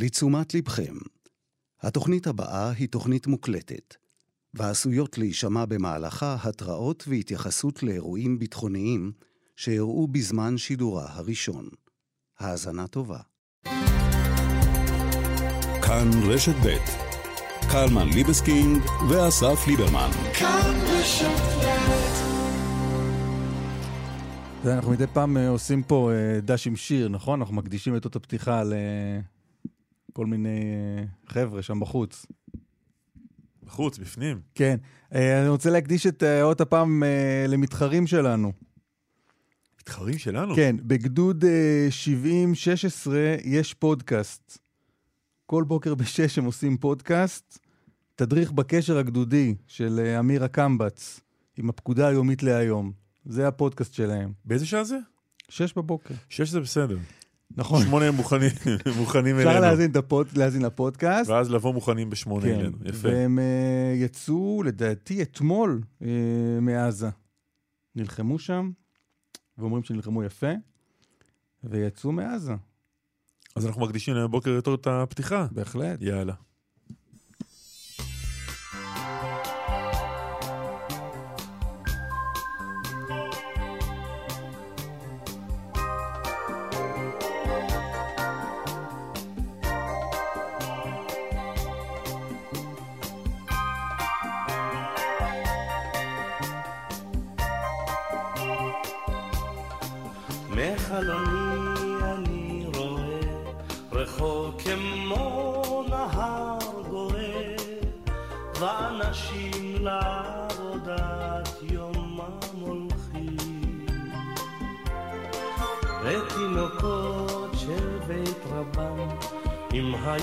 לתשומת לבכם, התוכנית הבאה היא תוכנית מוקלטת, ועשויות להישמע במהלכה התראות והתייחסות לאירועים ביטחוניים שאירעו בזמן שידורה הראשון. האזנה טובה. כאן רשת ב' קלמן ליבסקינג ואסף ליברמן. כאן רשת אנחנו מדי פעם אה, עושים פה אה, דש עם שיר, נכון? אנחנו מקדישים את אותה פתיחה לכל מיני אה, חבר'ה שם בחוץ. בחוץ, בפנים. כן. אני רוצה להקדיש את אות הפעם למתחרים שלנו. מתחרים שלנו? כן, בגדוד 70-16 יש פודקאסט. כל בוקר בשש הם עושים פודקאסט, תדריך בקשר הגדודי של אמיר הקמב"ץ, עם הפקודה היומית להיום. זה הפודקאסט שלהם. באיזה שעה זה? שש בבוקר. שש זה בסדר. נכון. שמונה הם מוכנים, מוכנים אלינו. אפשר להאזין, הפוד, להאזין לפודקאסט. ואז לבוא מוכנים בשמונה כן, אלינו, יפה. והם uh, יצאו, לדעתי, אתמול uh, מעזה. נלחמו שם, ואומרים שנלחמו יפה, ויצאו מעזה. אז אנחנו מקדישים להם בבוקר יותר את הפתיחה. בהחלט. יאללה.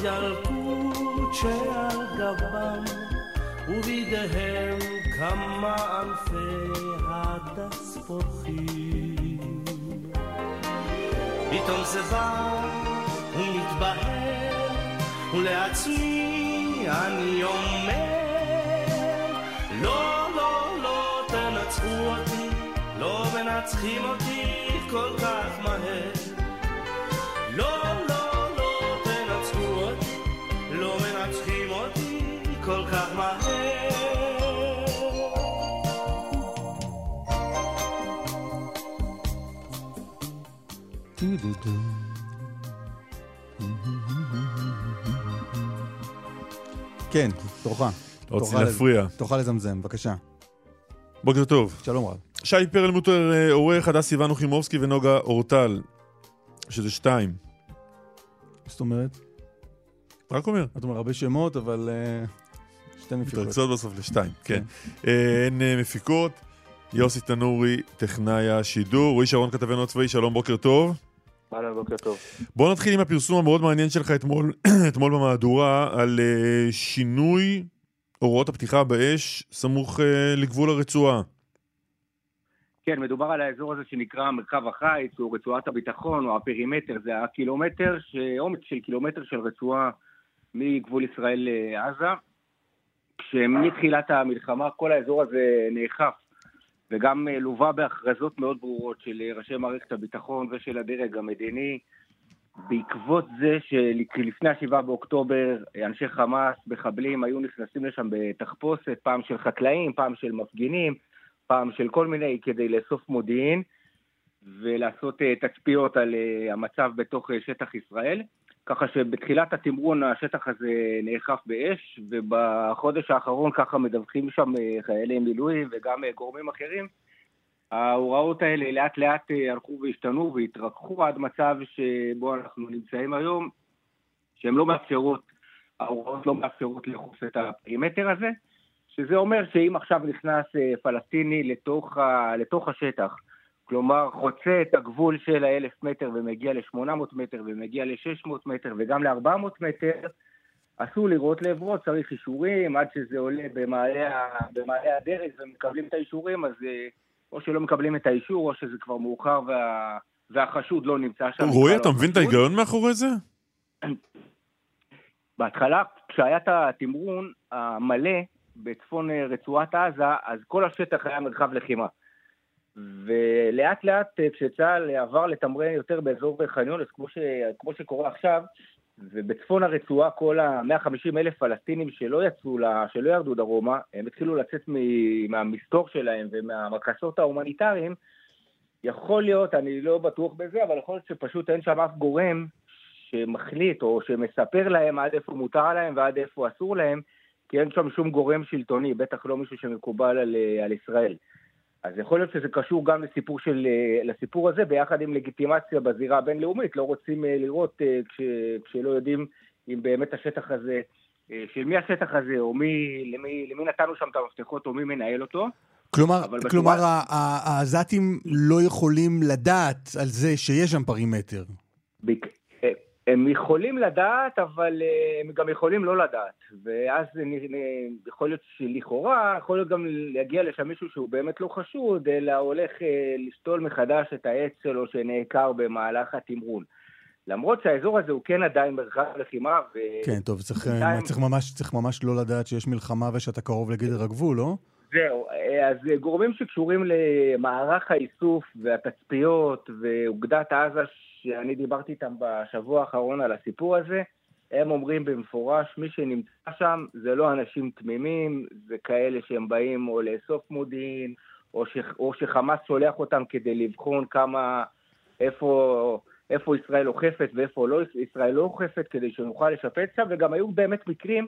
הילקוט שעל גבם, ובידיהם כמה אלפי הדס פורחים. פתאום זה בא ומתבהר, ולעצמי אני אומר, לא, לא, לא תנצחו אותי, לא מנצחים אותי כל כך מהר. לא, לא כך מהר. כן, תורך. לא רוצה להפריע. תוכל לזמזם, בבקשה. בוקר טוב. שלום רב. שי פרלמוטר, אה, עורך, הדס סיוון אוחימובסקי ונוגה אורטל, שזה שתיים. זאת אומרת? רק אומר. אתה אומר הרבה שמות, אבל... Uh... שתי מפיקות. מתרכזות בסוף לשתיים, כן. כן. אה, אין אה, מפיקות. יוסי תנורי, טכנאי השידור. רועי שרון כתבנו הצבאי, שלום, בוקר טוב. אהלן, בוקר טוב. בוא נתחיל עם הפרסום המאוד מעניין שלך אתמול, אתמול במהדורה על uh, שינוי הוראות הפתיחה באש סמוך uh, לגבול הרצועה. כן, מדובר על האזור הזה שנקרא מרחב החיץ, או רצועת הביטחון, או הפרימטר, זה הקילומטר, עומק של קילומטר של רצועה מגבול ישראל לעזה. כשמתחילת המלחמה כל האזור הזה נאכף וגם אה, לווה בהכרזות מאוד ברורות של אה, ראשי מערכת הביטחון ושל הדרג המדיני בעקבות זה שלפני ה-7 באוקטובר אנשי חמאס, מחבלים, היו נכנסים לשם בתחפושת, פעם של חקלאים, פעם של מפגינים, פעם של כל מיני, כדי לאסוף מודיעין ולעשות אה, תצפיות על המצב בתוך שטח ישראל. ככה שבתחילת התמרון השטח הזה נאכף באש, ובחודש האחרון ככה מדווחים שם אה, חיילי מילואים וגם אה, גורמים אחרים. ההוראות האלה לאט לאט אה, הלכו והשתנו והתרככו עד מצב שבו אנחנו נמצאים היום, שהן לא מאפשרות, ההוראות לא מאפשרות לאכוף את הפרימטר הזה, שזה אומר שאם עכשיו נכנס פלסטיני לתוך, לתוך השטח, כלומר חוצה את הגבול של האלף מטר ומגיע ל-800 מטר ומגיע ל-600 מטר וגם ל-400 מטר, אסור לראות לעברו, צריך אישורים, עד שזה עולה במעלה, במעלה הדרג ומקבלים את האישורים, אז אה, או שלא מקבלים את האישור, או שזה כבר מאוחר וה, והחשוד לא נמצא שם. רועי, אתה מבין את ההיגיון מאחורי זה? בהתחלה, כשהיה את התמרון המלא בצפון אה, רצועת עזה, אז כל השטח היה מרחב לחימה. ולאט לאט אה, כשצה"ל עבר לתמרן יותר באזור חניון, אז כמו, ש... כמו שקורה עכשיו, ובצפון הרצועה כל ה-150 אלף פלסטינים שלא יצאו, לה, שלא ירדו דרומה, הם התחילו לצאת מהמסתור שלהם ומהמקסות ההומניטריים, יכול להיות, אני לא בטוח בזה, אבל יכול להיות שפשוט אין שם אף גורם שמחליט או שמספר להם עד איפה מותר להם ועד איפה אסור להם, כי אין שם שום גורם שלטוני, בטח לא מישהו שמקובל על, על ישראל. אז יכול להיות שזה קשור גם לסיפור, של, לסיפור הזה, ביחד עם לגיטימציה בזירה הבינלאומית. לא רוצים אה, לראות אה, כש, כשלא יודעים אם באמת השטח הזה, אה, של מי השטח הזה, או מי, למי, למי נתנו שם את המפתחות, או מי מנהל אותו. כלומר, כלומר העזתים לא יכולים לדעת על זה שיש שם פרימטר. הם יכולים לדעת, אבל אה, הם גם יכולים לא לדעת. ואז יכול להיות שלכאורה, יכול להיות גם להגיע לשם מישהו שהוא באמת לא חשוד, אלא הולך אה, לשתול מחדש את העץ שלו שנעקר במהלך התמרון. למרות שהאזור הזה הוא כן עדיין מרחב לחימה. ו... כן, טוב, צריך, בינתיים... צריך, ממש, צריך ממש לא לדעת שיש מלחמה ושאתה קרוב לגדר הגבול, לא? זהו, אז גורמים שקשורים למערך האיסוף והתצפיות ואוגדת עזה, שאני דיברתי איתם בשבוע האחרון על הסיפור הזה, הם אומרים במפורש, מי שנמצא שם זה לא אנשים תמימים, זה כאלה שהם באים או לאסוף מודיעין, או, ש, או שחמאס שולח אותם כדי לבחון כמה, איפה, איפה ישראל אוכפת ואיפה לא, ישראל לא אוכפת, כדי שנוכל לשפט שם, וגם היו באמת מקרים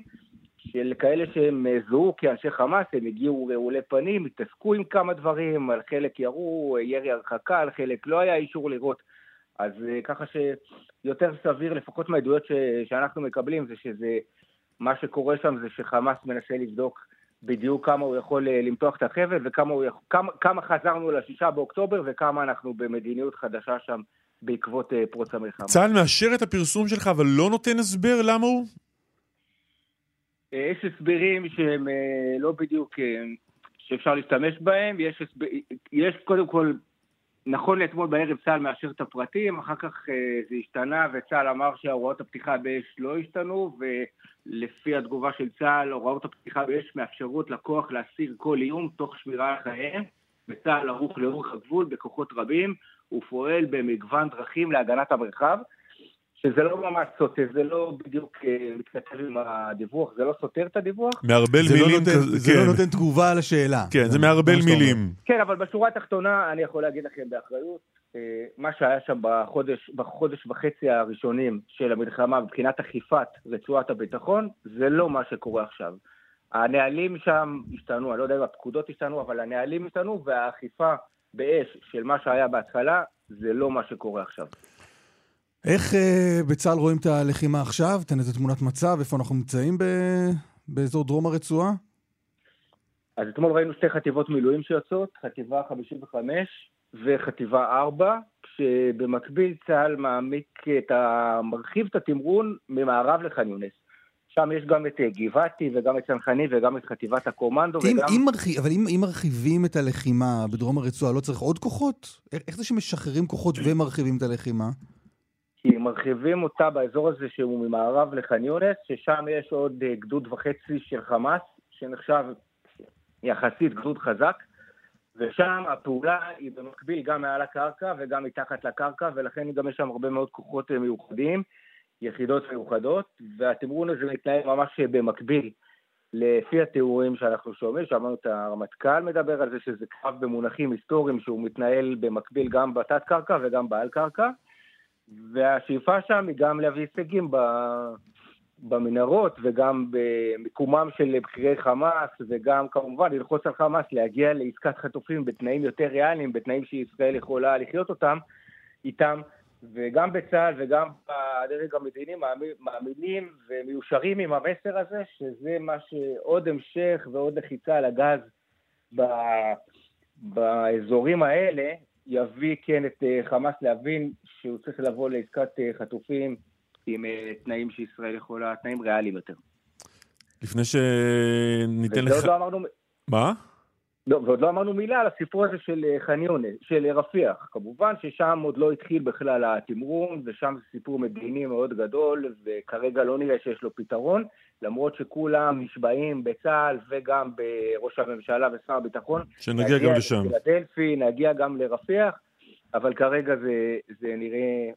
של כאלה שהם זוהו כאנשי חמאס, הם הגיעו רעולי פנים, התעסקו עם כמה דברים, על חלק ירו ירי הרחקה, על חלק לא היה אישור לראות. אז אה, ככה שיותר סביר, לפחות מהעדויות ש... שאנחנו מקבלים, זה שזה, מה שקורה שם זה שחמאס מנסה לבדוק בדיוק כמה הוא יכול אה, למתוח את החבל וכמה הוא יכול, כמה, כמה חזרנו לשישה באוקטובר וכמה אנחנו במדיניות חדשה שם בעקבות אה, פרוץ המלחמה. צה"ל מאשר את הפרסום שלך אבל לא נותן הסבר למה הוא? יש הסברים שהם לא בדיוק, שאפשר להשתמש בהם, יש, הסבר, יש קודם כל נכון לאתמול בערב צה"ל מאשר את הפרטים, אחר כך אה, זה השתנה וצה"ל אמר שהוראות הפתיחה באש לא השתנו ולפי התגובה של צה"ל הוראות הפתיחה באש מאפשרות לכוח להסיר כל איום תוך שמירה על חייהם וצה"ל ערוך לאורך הגבול בכוחות רבים ופועל במגוון דרכים להגנת המרחב שזה לא ממש סותר, זה לא בדיוק אה, מתכתב עם הדיווח, זה לא סותר את הדיווח. מערבל לא מילים כן. זה לא נותן תגובה על השאלה. כן, זה מערבל מילים. כן, אבל בשורה התחתונה אני יכול להגיד לכם באחריות, אה, מה שהיה שם בחודש, בחודש וחצי הראשונים של המלחמה מבחינת אכיפת רצועת הביטחון, זה לא מה שקורה עכשיו. הנהלים שם השתנו, אני לא יודע אם הפקודות השתנו, אבל הנהלים השתנו, והאכיפה באש של מה שהיה בהתחלה, זה לא מה שקורה עכשיו. איך אה, בצה"ל רואים את הלחימה עכשיו? תן איזה תמונת מצב, איפה אנחנו נמצאים ב... באזור דרום הרצועה? אז אתמול ראינו שתי חטיבות מילואים שיוצאות, חטיבה 55 וחטיבה 4, כשבמקביל צה"ל מעמיק את ה... מרחיב את התמרון ממערב לח'אן יונס. שם יש גם את אה, גבעתי וגם את צנחני וגם את חטיבת הקומנדו אם, וגם... אם מרחיב, אבל אם, אם מרחיבים את הלחימה בדרום הרצועה, לא צריך עוד כוחות? איך זה שמשחררים כוחות ומרחיבים את הלחימה? כי מרחיבים אותה באזור הזה שהוא ממערב לח'אן יונס, ששם יש עוד אה, גדוד וחצי של חמאס, שנחשב יחסית גדוד חזק, ושם הפעולה היא במקביל גם מעל הקרקע וגם מתחת לקרקע, ולכן גם יש שם הרבה מאוד כוחות אה, מיוחדים, יחידות מיוחדות, והתמרון הזה מתנהל ממש במקביל. לפי התיאורים שאנחנו שומעים, שמענו את הרמטכ"ל מדבר על זה שזה קרב במונחים היסטוריים שהוא מתנהל במקביל גם בתת קרקע וגם בעל קרקע. והשאיפה שם היא גם להביא הישגים במנהרות וגם במיקומם של בכירי חמאס וגם כמובן ללחוץ על חמאס להגיע לעסקת חטופים בתנאים יותר ריאליים, בתנאים שישראל יכולה לחיות אותם, איתם. וגם בצה"ל וגם בדרג המדיני מאמינים ומיושרים עם המסר הזה שזה מה שעוד המשך ועוד לחיצה על הגז באזורים האלה יביא כן את אה, חמאס להבין שהוא צריך לבוא לעסקת אה, חטופים עם אה, תנאים שישראל יכולה, תנאים ריאליים יותר. לפני שניתן לך... לא אמרנו... מה? לא, ועוד לא אמרנו מילה על הסיפור הזה של ח'אן יונס, של רפיח. כמובן ששם עוד לא התחיל בכלל התמרון, ושם זה סיפור מדיני מאוד גדול, וכרגע לא נראה שיש לו פתרון. למרות שכולם נשבעים בצה"ל וגם בראש הממשלה ושר הביטחון. שנגיע גם לשם. נגיע לפילדלפי, נגיע גם לרפיח, אבל כרגע זה, זה נראה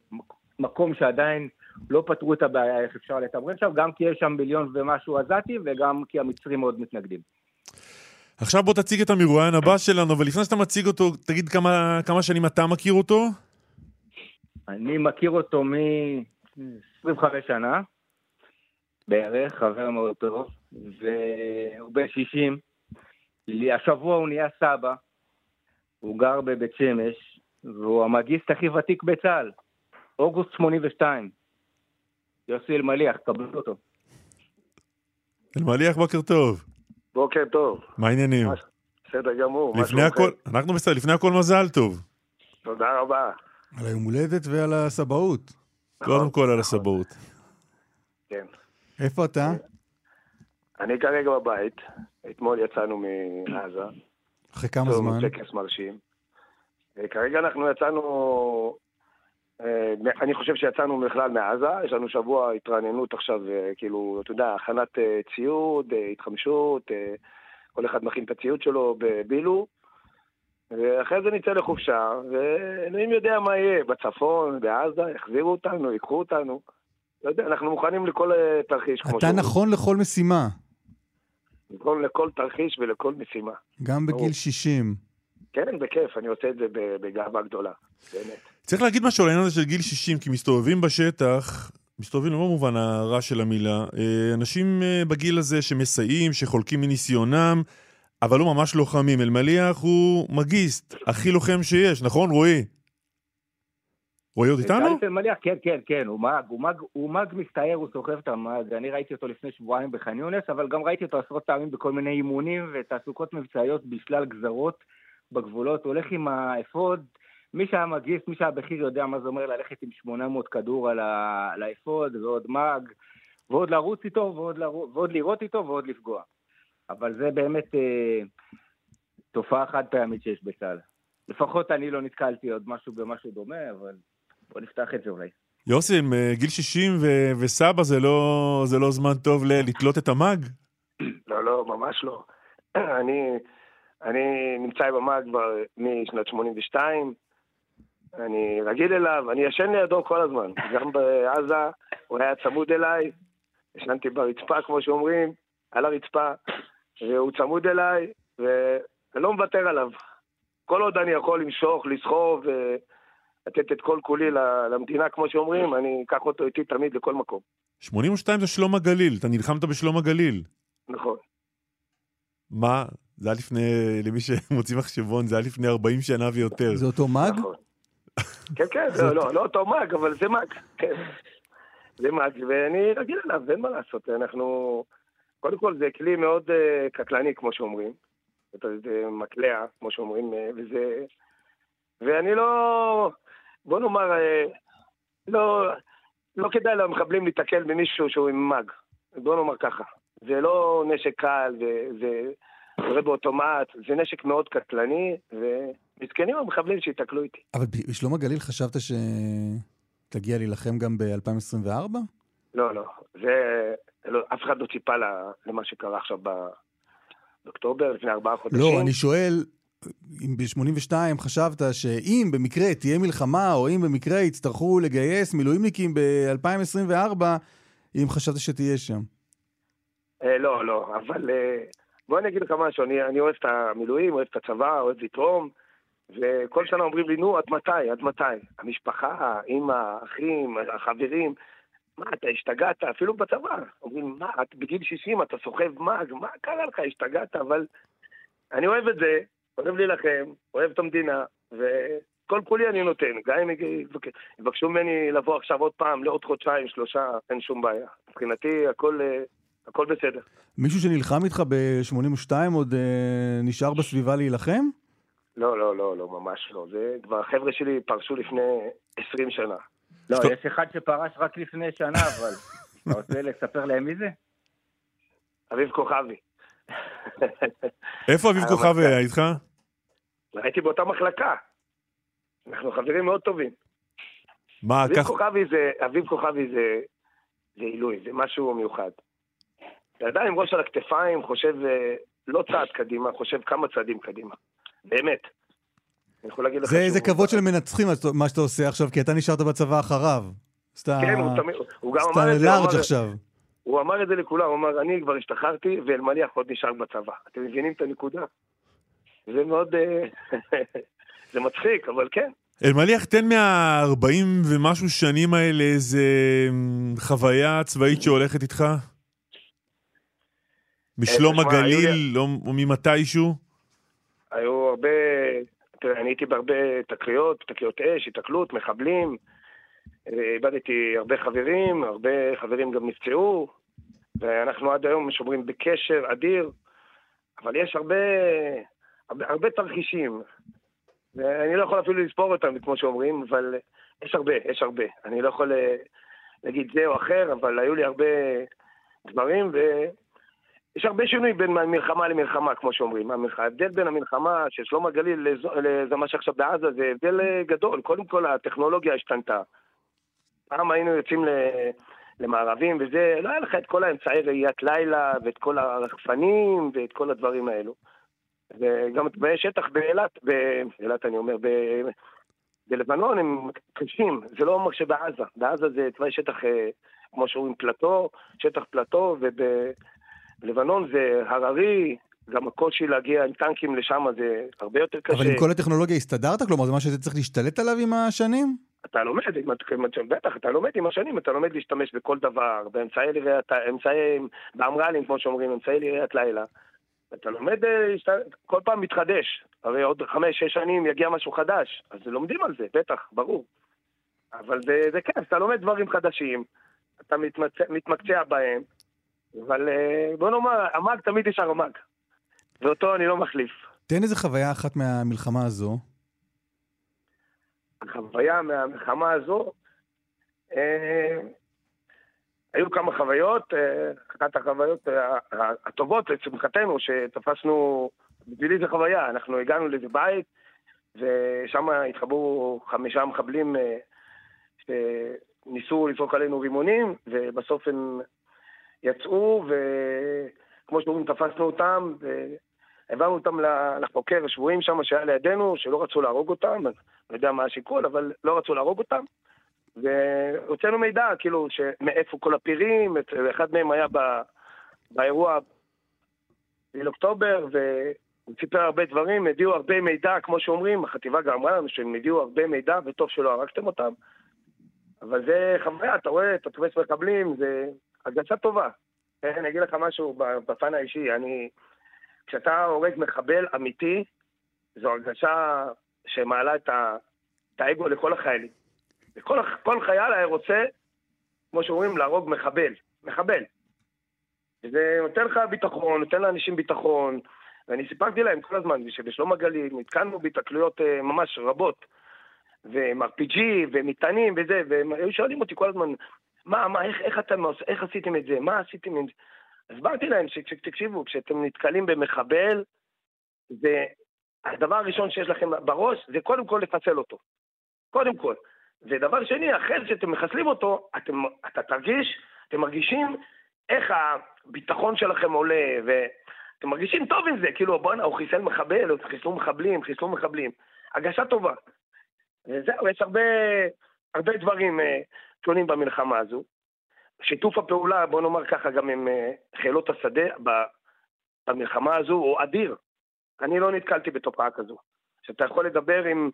מקום שעדיין לא פתרו את הבעיה איך אפשר לתמרן שם, גם כי יש שם מיליון ומשהו עזתים וגם כי המצרים מאוד מתנגדים. עכשיו בוא תציג את המרואיין הבא שלנו, ולפני שאתה מציג אותו, תגיד כמה, כמה שנים אתה מכיר אותו? אני מכיר אותו מ-25 שנה, בערך, חבר מאוד טוב, והוא בן 60. השבוע הוא נהיה סבא, הוא גר בבית שמש, והוא המאגיסט הכי ותיק בצה"ל, אוגוסט 82. יוסי אלמליח, קבלו אותו. אלמליח, בוקר טוב. בוקר טוב. מה העניינים? בסדר גמור. לפני הכל, אנחנו בסדר, לפני הכל מזל טוב. תודה רבה. על היום הולדת ועל הסבאות. קודם כל על הסבאות. כן. איפה אתה? אני כרגע בבית. אתמול יצאנו מעזה. אחרי כמה זמן? טקס מרשים. אה, כרגע אנחנו יצאנו, אה, אני חושב שיצאנו בכלל מעזה, יש לנו שבוע התרעננות עכשיו, אה, כאילו, אתה יודע, הכנת ציוד, התחמשות, כל אחד מכין את הציוד שלו בבילו, ואחרי זה נצא לחופשה, ואלוהים יודע מה יהיה, בצפון, בעזה, יחזירו אותנו, ייקחו אותנו. לא יודע, אנחנו מוכנים לכל תרחיש. אתה נכון לכל משימה. לכל, לכל תרחיש ולכל משימה. גם בגיל 60. כן, בכיף, אני עושה את זה בגאווה גדולה, באמת. צריך להגיד משהו על העניין הזה של גיל 60, כי מסתובבים בשטח, מסתובבים לא במובן הרע של המילה, אה, אנשים אה, בגיל הזה שמסייעים, שחולקים מניסיונם, אבל הוא ממש לוחמים. אלמליח הוא מגיסט, הכי לוחם שיש, נכון רועי? רועי עוד איתנו? כן, כן, כן, הוא מאגיסט, הוא מאגיסט, הוא מאגיסט מסתער, הוא סוחב את המאג. אני ראיתי אותו לפני שבועיים בח'אן יונס, אבל גם ראיתי אותו עשרות פעמים בכל מיני אימונים ותעסוקות מבצעיות בשלל גזרות בגבולות. הוא הולך עם האפוד, מי שהיה מאגיסט, מי שהיה בכיר יודע מה זה אומר ללכת עם 800 כדור על האפוד, ועוד מאג, ועוד לרוץ איתו, ועוד, לרוץ, ועוד לירות איתו, ועוד לפגוע. אבל זה באמת אה, תופעה חד פעמית שיש בצה"ל. לפחות אני לא נתקלתי עוד משהו במשהו דומה, אבל בוא נפתח את זה אולי. יוסי, עם אה, גיל 60 ו- וסבא זה לא, זה לא זמן טוב ל- לתלות את המאג? לא, לא, ממש לא. אני, אני נמצא במאג כבר משנת 82, אני רגיל אליו, אני ישן לידו כל הזמן. גם בעזה הוא היה צמוד אליי, ישנתי ברצפה, כמו שאומרים, על הרצפה, והוא צמוד אליי, ואני לא מוותר עליו. כל עוד אני יכול למשוך, לסחוב, לתת את כל כולי למדינה, כמו שאומרים, אני אקח אותו איתי תמיד לכל מקום. 82 זה שלום הגליל, אתה נלחמת בשלום הגליל. נכון. מה? זה היה לפני, למי שמוציא מחשבון, זה היה לפני 40 שנה ויותר. זה אותו מאג? נכון. כן, כן, לא, לא, לא אותו מאג, אבל זה מאג, כן. זה מאג, ואני רגיל אליו, אין מה לעשות, אנחנו... קודם כל זה כלי מאוד uh, קטלני, כמו שאומרים. זה מקלע, כמו שאומרים, uh, וזה... ואני לא... בוא נאמר, uh, לא, לא כדאי למחבלים להתקל במישהו שהוא עם מאג. בוא נאמר ככה. זה לא נשק קל, זה קורה באוטומט, זה נשק מאוד קטלני, ומסכנים המחבלים שיתקלו איתי. אבל בשלום הגליל חשבת שתגיע להילחם גם ב-2024? לא, לא. זה... לא, אף אחד לא ציפה למה שקרה עכשיו באוקטובר, לפני ארבעה חודשים. לא, אני שואל, אם ב-82 חשבת שאם במקרה תהיה מלחמה, או אם במקרה יצטרכו לגייס מילואימניקים ב-2024, אם חשבת שתהיה שם. אה, לא, לא, אבל אה, בוא אני אגיד לך משהו, אני, אני אוהב את המילואים, אוהב את הצבא, אוהב לתרום, וכל שנה אומרים לי, נו, עד מתי, עד מתי? המשפחה, אימא, אחים, החברים, מה, אתה השתגעת? אפילו בצבא. אומרים, מה, את בגיל 60, אתה סוחב מאג, מה קרה לך, השתגעת? אבל אני אוהב את זה, אוהב להילחם, אוהב את המדינה, וכל כולי אני נותן. גם אם יבקשו ממני לבוא עכשיו עוד פעם, לעוד חודשיים, שלושה, אין שום בעיה. מבחינתי הכל... הכל בסדר. מישהו שנלחם איתך ב-82 עוד אה, נשאר בסביבה להילחם? לא, לא, לא, לא, ממש לא. זה כבר החבר'ה שלי פרשו לפני 20 שנה. לא, יש אחד שפרש רק לפני שנה, אבל... אתה רוצה לספר להם מי זה? אביב כוכבי. איפה אביב כוכבי היה איתך? הייתי באותה מחלקה. אנחנו חברים מאוד טובים. מה, כך... אביב כוכבי זה, זה עילוי, זה משהו מיוחד. אדם עם ראש על הכתפיים חושב אה, לא צעד קדימה, חושב כמה צעדים קדימה. באמת. זה, זה כבוד של מנצחים, מה שאתה עושה עכשיו, כי אתה נשארת בצבא אחריו. סתם... כן, הוא תמיד, הוא גם אמר את זה, לארג' עכשיו. הוא אמר את זה לכולם, הוא אמר, אני כבר השתחררתי, ואלמליח עוד נשאר בצבא. אתם מבינים את הנקודה? זה מאוד... אה, זה מצחיק, אבל כן. אלמליח, תן מה-40 ומשהו שנים האלה איזה אמ, חוויה צבאית שהולכת איתך? משלום היו הגליל, לי- לא, או ממתישהו? היו הרבה... תראה, אני הייתי בהרבה תקריות, תקריות אש, התקלות, מחבלים. אה, איבדתי הרבה חברים, הרבה חברים גם נפצעו, ואנחנו עד היום שומרים בקשר אדיר, אבל יש הרבה, הרבה, תרחישים. ואני לא יכול אפילו לספור אותם, כמו שאומרים, אבל יש הרבה, יש הרבה. אני לא יכול אה, להגיד זה או אחר, אבל היו לי הרבה דברים, ו... יש הרבה שינוי בין מלחמה למלחמה, כמו שאומרים. ההבדל בין המלחמה של שלום הגליל לזה מה שעכשיו בעזה זה הבדל אה, גדול. קודם כל הטכנולוגיה השתנתה. פעם היינו יוצאים למערבים וזה, לא היה לך את כל האמצעי ראיית לילה ואת כל הרחפנים ואת כל הדברים האלו. וגם תנאי שטח באילת, באילת אני אומר, ב- בלבנון הם קשים, זה לא אומר שבעזה. בעזה זה תוואי שטח, אה, כמו שאומרים, פלטו, שטח פלטו, וב... לבנון זה הררי, גם הקושי להגיע עם טנקים לשם זה הרבה יותר קשה. אבל עם כל הטכנולוגיה הסתדרת? כלומר, זה משהו שאתה צריך להשתלט עליו עם השנים? אתה לומד, בטח, אתה לומד עם השנים, אתה לומד להשתמש בכל דבר, באמצעי לראיית, אמצעי, באמר"לים, כמו שאומרים, אמצעי לראיית לילה. אתה לומד, אה, כל פעם מתחדש. הרי עוד חמש, שש שנים יגיע משהו חדש, אז לומדים על זה, בטח, ברור. אבל זה, זה כיף, אתה לומד דברים חדשים, אתה מתמצא, מתמקצע בהם, אבל אה, בוא נאמר, המאג תמיד נשאר המאג. ואותו אני לא מחליף. תן איזה חוויה אחת מהמלחמה הזו. החוויה מהמלחמה הזו, אה, היו כמה חוויות, אה, אחת החוויות אה, הטובות לשמחתנו, שתפסנו, בשבילי זה חוויה, אנחנו הגענו לאיזה בית, ושם התחברו חמישה מחבלים אה, שניסו לזרוק עלינו רימונים, ובסוף הם יצאו, וכמו שאומרים, תפסנו אותם, והעברנו אותם לחוקר השבויים שם שהיה לידינו, שלא רצו להרוג אותם, אני לא יודע מה השיקול, אבל לא רצו להרוג אותם. והוצאנו מידע, כאילו, מאיפה כל הפירים, אחד מהם היה ב, באירוע באוקטובר, והוא סיפר הרבה דברים, הביאו הרבה מידע, כמו שאומרים, החטיבה גם אמרה לנו שהם הביאו הרבה מידע, וטוב שלא הרגתם אותם. אבל זה חוויה, אתה רואה, אתה תופס מחבלים, זה הרגשה טובה. כן, אני אגיד לך משהו בפן האישי, אני... כשאתה הורג מחבל אמיתי, זו הרגשה שמעלה את, ה... את האגו לכל החיילים. הח- כל חייל היה רוצה, כמו שאומרים, להרוג מחבל. מחבל. וזה נותן לך ביטחון, נותן לאנשים ביטחון. ואני סיפרתי להם כל הזמן שבשלום הגליל נתקלנו בהתקלויות אה, ממש רבות. ועם RPG ומטענים וזה, והם היו שואלים אותי כל הזמן, מה, מה, איך, איך אתם, איך עשיתם את זה? מה עשיתם עם זה? הסברתי להם שתקשיבו, כשאתם נתקלים במחבל, זה הדבר הראשון שיש לכם בראש, זה קודם כל לפצל אותו. קודם כל. ודבר שני, אחרי שאתם מחסלים אותו, אתם, אתה תרגיש, אתם מרגישים איך הביטחון שלכם עולה, ואתם מרגישים טוב עם זה, כאילו, בואנה, הוא חיסל מחבל, הוא חיסלו מחבלים, חיסלו מחבלים. הרגשה טובה. וזהו, יש הרבה, הרבה דברים אה, שונים במלחמה הזו. שיתוף הפעולה, בוא נאמר ככה, גם עם אה, חילות השדה במלחמה הזו הוא אדיר. אני לא נתקלתי בתופעה כזו. שאתה יכול לדבר עם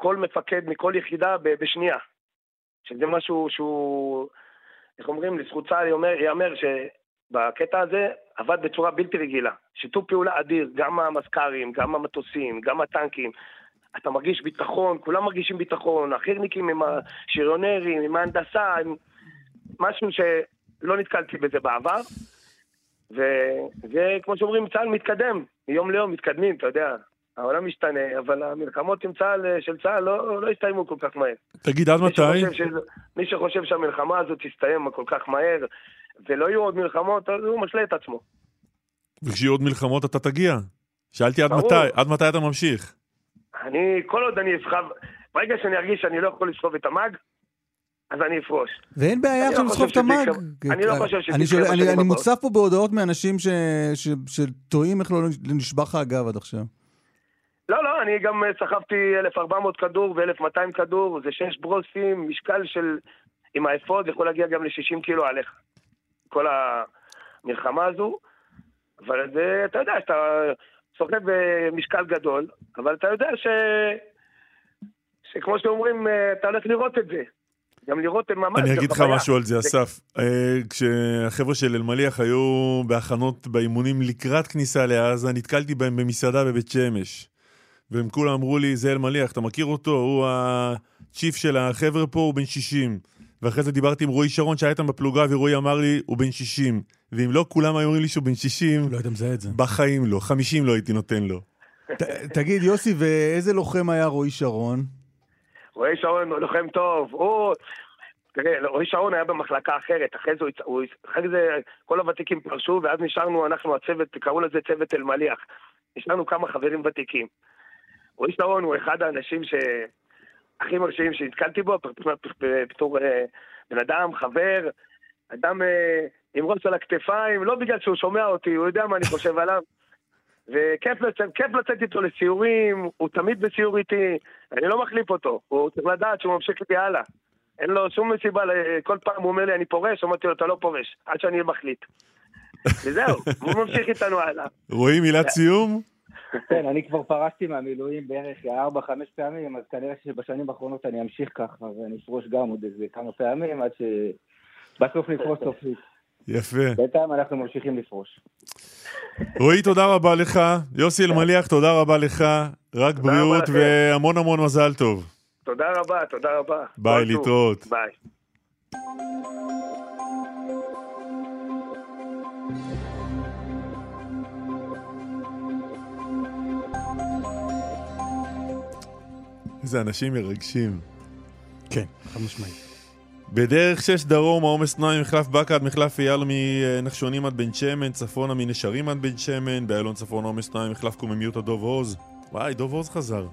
כל מפקד מכל יחידה בשנייה. שזה משהו שהוא, איך אומרים, לזכות צה"ל ייאמר שבקטע הזה עבד בצורה בלתי רגילה. שיתוף פעולה אדיר, גם המזכ"רים, גם המטוסים, גם הטנקים. אתה מרגיש ביטחון, כולם מרגישים ביטחון, החי"רניקים עם השריונרים, עם ההנדסה, עם משהו שלא נתקלתי בזה בעבר. וזה, כמו שאומרים, צה"ל מתקדם, מיום ליום מתקדמים, אתה יודע. העולם משתנה, אבל המלחמות עם צה"ל, של צה"ל לא, לא הסתיימו כל כך מהר. תגיד, עד מי מתי? שחושב, שזה, מי שחושב שהמלחמה הזאת תסתיים כל כך מהר, ולא יהיו עוד מלחמות, אז הוא משלה את עצמו. וכשיהיו עוד מלחמות אתה תגיע. שאלתי עד ברור. מתי, עד מתי אתה ממשיך? אני, כל עוד אני אסחב, ברגע שאני ארגיש שאני לא יכול לסחוב את המאג, אז אני אפרוש. ואין בעיה עכשיו לא לסחוב חושב את המאג. אני לא חושב שזה אני יקרה אני-. מוצף פה בהודעות מאנשים ש- ש- שטועים איך לא נשבר לך הגב עד עכשיו. אני גם אה, סחבתי 1,400 כדור ו-1,200 כדור, זה 6 ברוסים, משקל של עם האפוד, יכול להגיע גם ל-60 קילו עליך. כל המלחמה הזו. אבל זה, אתה יודע, שאתה סוחב במשקל גדול, אבל אתה יודע ש... שכמו שאומרים, אה, אתה הולך לראות את זה. גם לראות ממש... אני אגיד לך משהו על זה, אסף. אה, כשהחבר'ה של אלמליח היו בהכנות באימונים לקראת כניסה לעזה, נתקלתי בהם במסעדה בבית שמש. והם כולם אמרו לי, זה אלמליח, אתה מכיר אותו? הוא הצ'יף של החבר'ה פה, הוא בן 60. ואחרי זה דיברתי עם רועי שרון שהיה איתם בפלוגה, ורועי אמר לי, הוא בן 60. ואם לא כולם היו אומרים לי שהוא בן 60, לא היית מזהה את זה. בחיים לא, 50 לא הייתי נותן לו. תגיד, יוסי, ואיזה לוחם היה רועי שרון? רועי שרון הוא לוחם טוב, הוא... תראה, רועי שרון היה במחלקה אחרת, אחרי זה, הוא, אחרי זה כל הוותיקים פרשו, ואז נשארנו אנחנו, הצוות, קראו לזה צוות אלמליח. נשארנו כמה חברים ותיקים. רועי שרון הוא אחד האנשים ש... הכי מרשימים שנתקלתי בו, בתור אה, בן אדם, חבר, אדם אה, עם ראש על הכתפיים, לא בגלל שהוא שומע אותי, הוא יודע מה אני חושב עליו. וכיף לצאת, כיף לצאת איתו לסיורים, הוא תמיד בסיור איתי, אני לא מחליף אותו, הוא צריך לדעת שהוא ממשיך איתי הלאה. אין לו שום מסיבה, כל פעם הוא אומר לי, אני פורש, אמרתי לו, אתה לא פורש, עד שאני מחליט. וזהו, הוא ממשיך איתנו הלאה. רואים מילת סיום? כן, אני כבר פרשתי מהמילואים בערך 4-5 פעמים, אז כנראה שבשנים האחרונות אני אמשיך ככה, ואני אפרוש גם עוד איזה כמה פעמים, עד שבסוף נפרוש סופית. יפה. בינתיים אנחנו ממשיכים לפרוש. רועי, תודה רבה לך. יוסי אלמליח, תודה רבה לך. רק בריאות והמון המון מזל טוב. תודה רבה, תודה רבה. ביי, להתראות. ביי. איזה אנשים מרגשים. כן, חד משמעית. בדרך 6 דרום, העומס תנועה ממחלף באקה עד מחלף אייל מנחשונים עד בן שמן, צפונה מנשרים עד בן שמן, באיילון צפון העומס תנועה ממחלף קוממיות עד דוב עוז. וואי, דוב עוז חזר.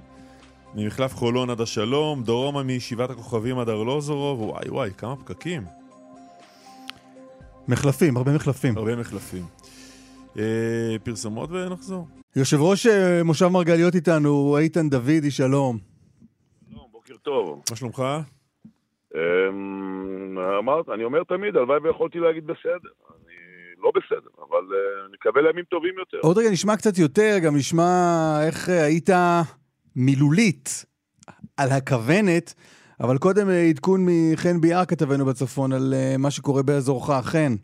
ממחלף חולון עד השלום, דרומה מישיבת הכוכבים עד ארלוזורוב, וואי וואי, כמה פקקים. מחלפים, הרבה מחלפים. הרבה מחלפים. אה, פרסומות ונחזור. יושב ראש אה, מושב מרגליות איתנו, איתן דוידי, שלום. טוב. מה שלומך? אמ, אמרת, אני אומר תמיד, הלוואי ויכולתי להגיד בסדר. אני לא בסדר, אבל uh, נקווה לימים טובים יותר. עוד רגע נשמע קצת יותר, גם נשמע איך אה, היית מילולית על הכוונת, אבל קודם אה, עדכון מחן ביאר כתבנו בצפון על מה שקורה באזורך, חן.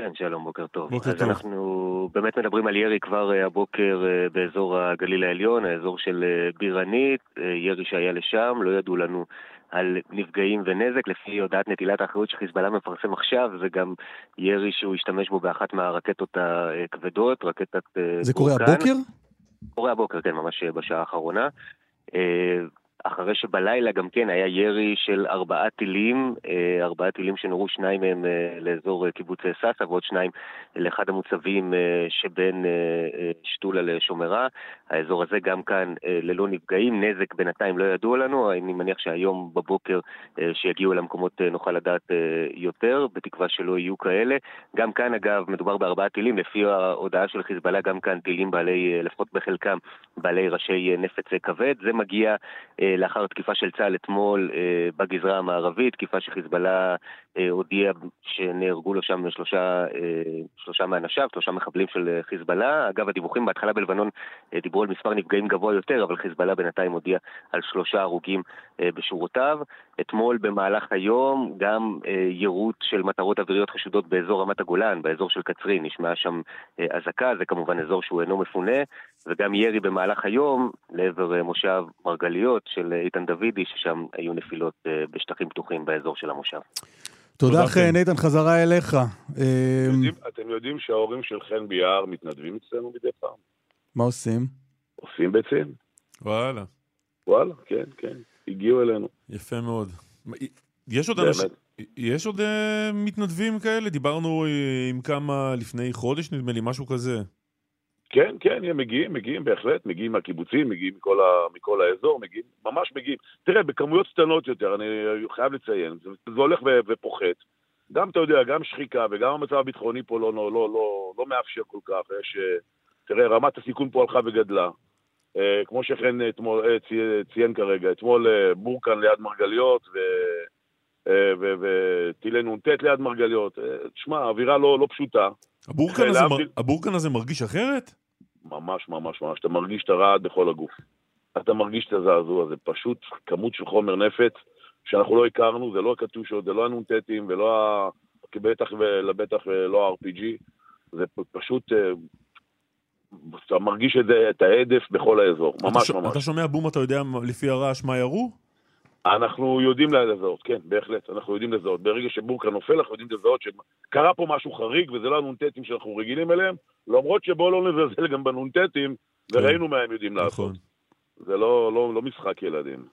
כן, שלום, בוקר טוב. בוקר אז טוב. אנחנו באמת מדברים על ירי כבר הבוקר באזור הגליל העליון, האזור של בירנית, ירי שהיה לשם, לא ידעו לנו על נפגעים ונזק, לפי הודעת נטילת האחריות שחיזבאללה מפרסם עכשיו, זה גם ירי שהוא השתמש בו באחת מהרקטות הכבדות, רקטת... זה קורה הבוקר? קורה הבוקר, כן, ממש בשעה האחרונה. אחרי שבלילה גם כן היה ירי של ארבעה טילים, אה, ארבעה טילים שנורו שניים מהם אה, לאזור אה, קיבוץ סאסא ועוד שניים לאחד המוצבים שבין שתולה לשומרה. האזור הזה גם כאן ללא נפגעים, נזק בינתיים לא ידוע לנו, אני מניח שהיום בבוקר שיגיעו אל המקומות נוכל לדעת יותר, בתקווה שלא יהיו כאלה. גם כאן אגב מדובר בארבעה טילים, לפי ההודעה של חיזבאללה גם כאן טילים בעלי, לפחות בחלקם, בעלי ראשי נפץ כבד. זה מגיע לאחר תקיפה של צה"ל אתמול אה, בגזרה המערבית, תקיפה שחיזבאללה אה, הודיע שנהרגו לו שם שלושה, אה, שלושה מאנשיו, שלושה מחבלים של חיזבאללה. אגב, הדיווחים בהתחלה בלבנון דיברו על מספר נפגעים גבוה יותר, אבל חיזבאללה בינתיים הודיע על שלושה הרוגים בשורותיו. אתמול במהלך היום גם יירוט של מטרות אוויריות חשודות באזור רמת הגולן, באזור של קצרין, נשמעה שם אזעקה, זה כמובן אזור שהוא אינו מפונה, וגם ירי במהלך היום לעבר מושב מרגליות של איתן דוידי, ששם היו נפילות בשטחים פתוחים באזור של המושב. תודה חן, איתן, חזרה אליך. אתם יודעים שההורים של חן ביער מתנדבים אצלנו מדי פעם? מה עושים? עושים ביצים. וואלה. וואלה, כן, כן. הגיעו אלינו. יפה מאוד. יש עוד אנשים... יש עוד uh, מתנדבים כאלה? דיברנו עם כמה לפני חודש, נדמה לי, משהו כזה. כן, כן, הם מגיעים, מגיעים בהחלט, מגיעים מהקיבוצים, מגיעים מכל, ה, מכל האזור, מגיעים, ממש מגיעים. תראה, בכמויות קטנות יותר, אני חייב לציין, זה, זה הולך ו, ופוחת. גם, אתה יודע, גם שחיקה וגם המצב הביטחוני פה לא, לא, לא, לא, לא מאפשר כל כך. יש, תראה, רמת הסיכון פה הלכה וגדלה. אה, כמו שכן אתמול, אה, צי, ציין כרגע, אתמול אה, בורקן ליד מרגליות, וטילי נ"ט ליד מרגליות. תשמע, האווירה לא, לא פשוטה. הבורקן הזה, מר... הבורקן הזה מרגיש אחרת? ממש ממש ממש, אתה מרגיש את הרעד בכל הגוף. אתה מרגיש את הזעזוע, זה פשוט כמות של חומר נפץ שאנחנו לא הכרנו, זה לא הקטושות, זה לא הנ"טים ולא ה... בטח ולבטח ולא ה-RPG, זה פשוט, אתה מרגיש את, זה, את ההדף בכל האזור, ממש אתה ממש. אתה שומע בום, אתה יודע לפי הרעש מה ירו? אנחנו יודעים לזהות, כן, בהחלט, אנחנו יודעים לזהות. ברגע שבורקה נופל, אנחנו יודעים לזהות שקרה פה משהו חריג, וזה לא הנ"טים שאנחנו רגילים אליהם, למרות שבואו לא נזלזל גם בנ"טים, וראינו מה הם יודעים לעשות. נכון. זה לא, לא, לא משחק ילדים.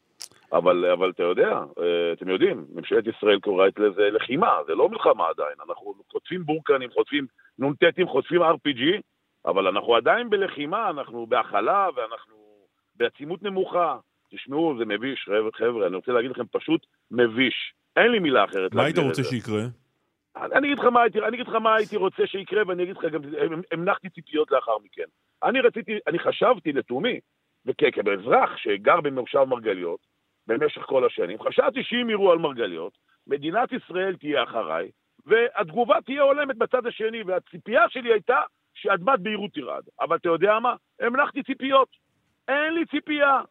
אבל, אבל אתה יודע, אה, אתם יודעים, ממשלת ישראל קוראת לזה לחימה, זה לא מלחמה עדיין. אנחנו חוטפים בורקנים, חוטפים נ"טים, חוטפים RPG, אבל אנחנו עדיין בלחימה, אנחנו בהכלה ואנחנו בעצימות נמוכה. תשמעו, זה מביש, חבר'ה, אני רוצה להגיד לכם, פשוט מביש. אין לי מילה אחרת מה היית רוצה. שיקרה? אני אגיד לך מה הייתי, אני אגיד לך מה הייתי רוצה שיקרה, ואני אגיד לך גם, המלכתי ציפיות לאחר מכן. אני רציתי, אני חשבתי לתומי, וכאזרח שגר במושב מרגליות, במשך כל השנים, חשבתי שאם יראו על מרגליות, מדינת ישראל תהיה אחריי, והתגובה תהיה הולמת בצד השני, והציפייה שלי הייתה שאדמת בהירות תרעד. אבל אתה יודע מה? המלכתי ציפיות. אין לי ציפייה.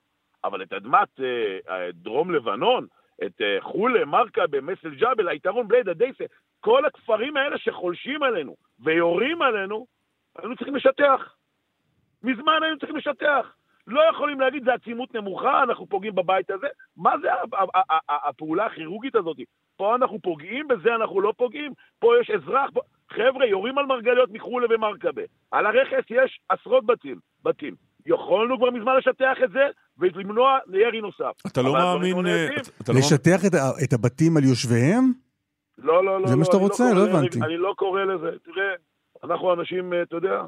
אבל את אדמת אה, אה, דרום לבנון, את אה, חולה, מרקה, במסל ג'בל, היתרון בלייד, הדייסה, כל הכפרים האלה שחולשים עלינו ויורים עלינו, היינו צריכים לשטח. מזמן היינו צריכים לשטח. לא יכולים להגיד, זה עצימות נמוכה, אנחנו פוגעים בבית הזה. מה זה הפעולה הכירורגית הזאת? פה אנחנו פוגעים, בזה אנחנו לא פוגעים. פה יש אזרח, פה... חבר'ה, יורים על מרגליות מחולה ומרקבה. על הרכס יש עשרות בתים. בתים. יכולנו כבר מזמן לשטח את זה ולמנוע ירי נוסף. אתה לא מאמין... לא אה. אתה לא לשטח את הבתים על יושביהם? לא, לא, לא. זה מה לא, שאתה אני רוצה? לא הבנתי. אני לא קורא לזה. תראה, אנחנו אנשים, אה, אתה יודע,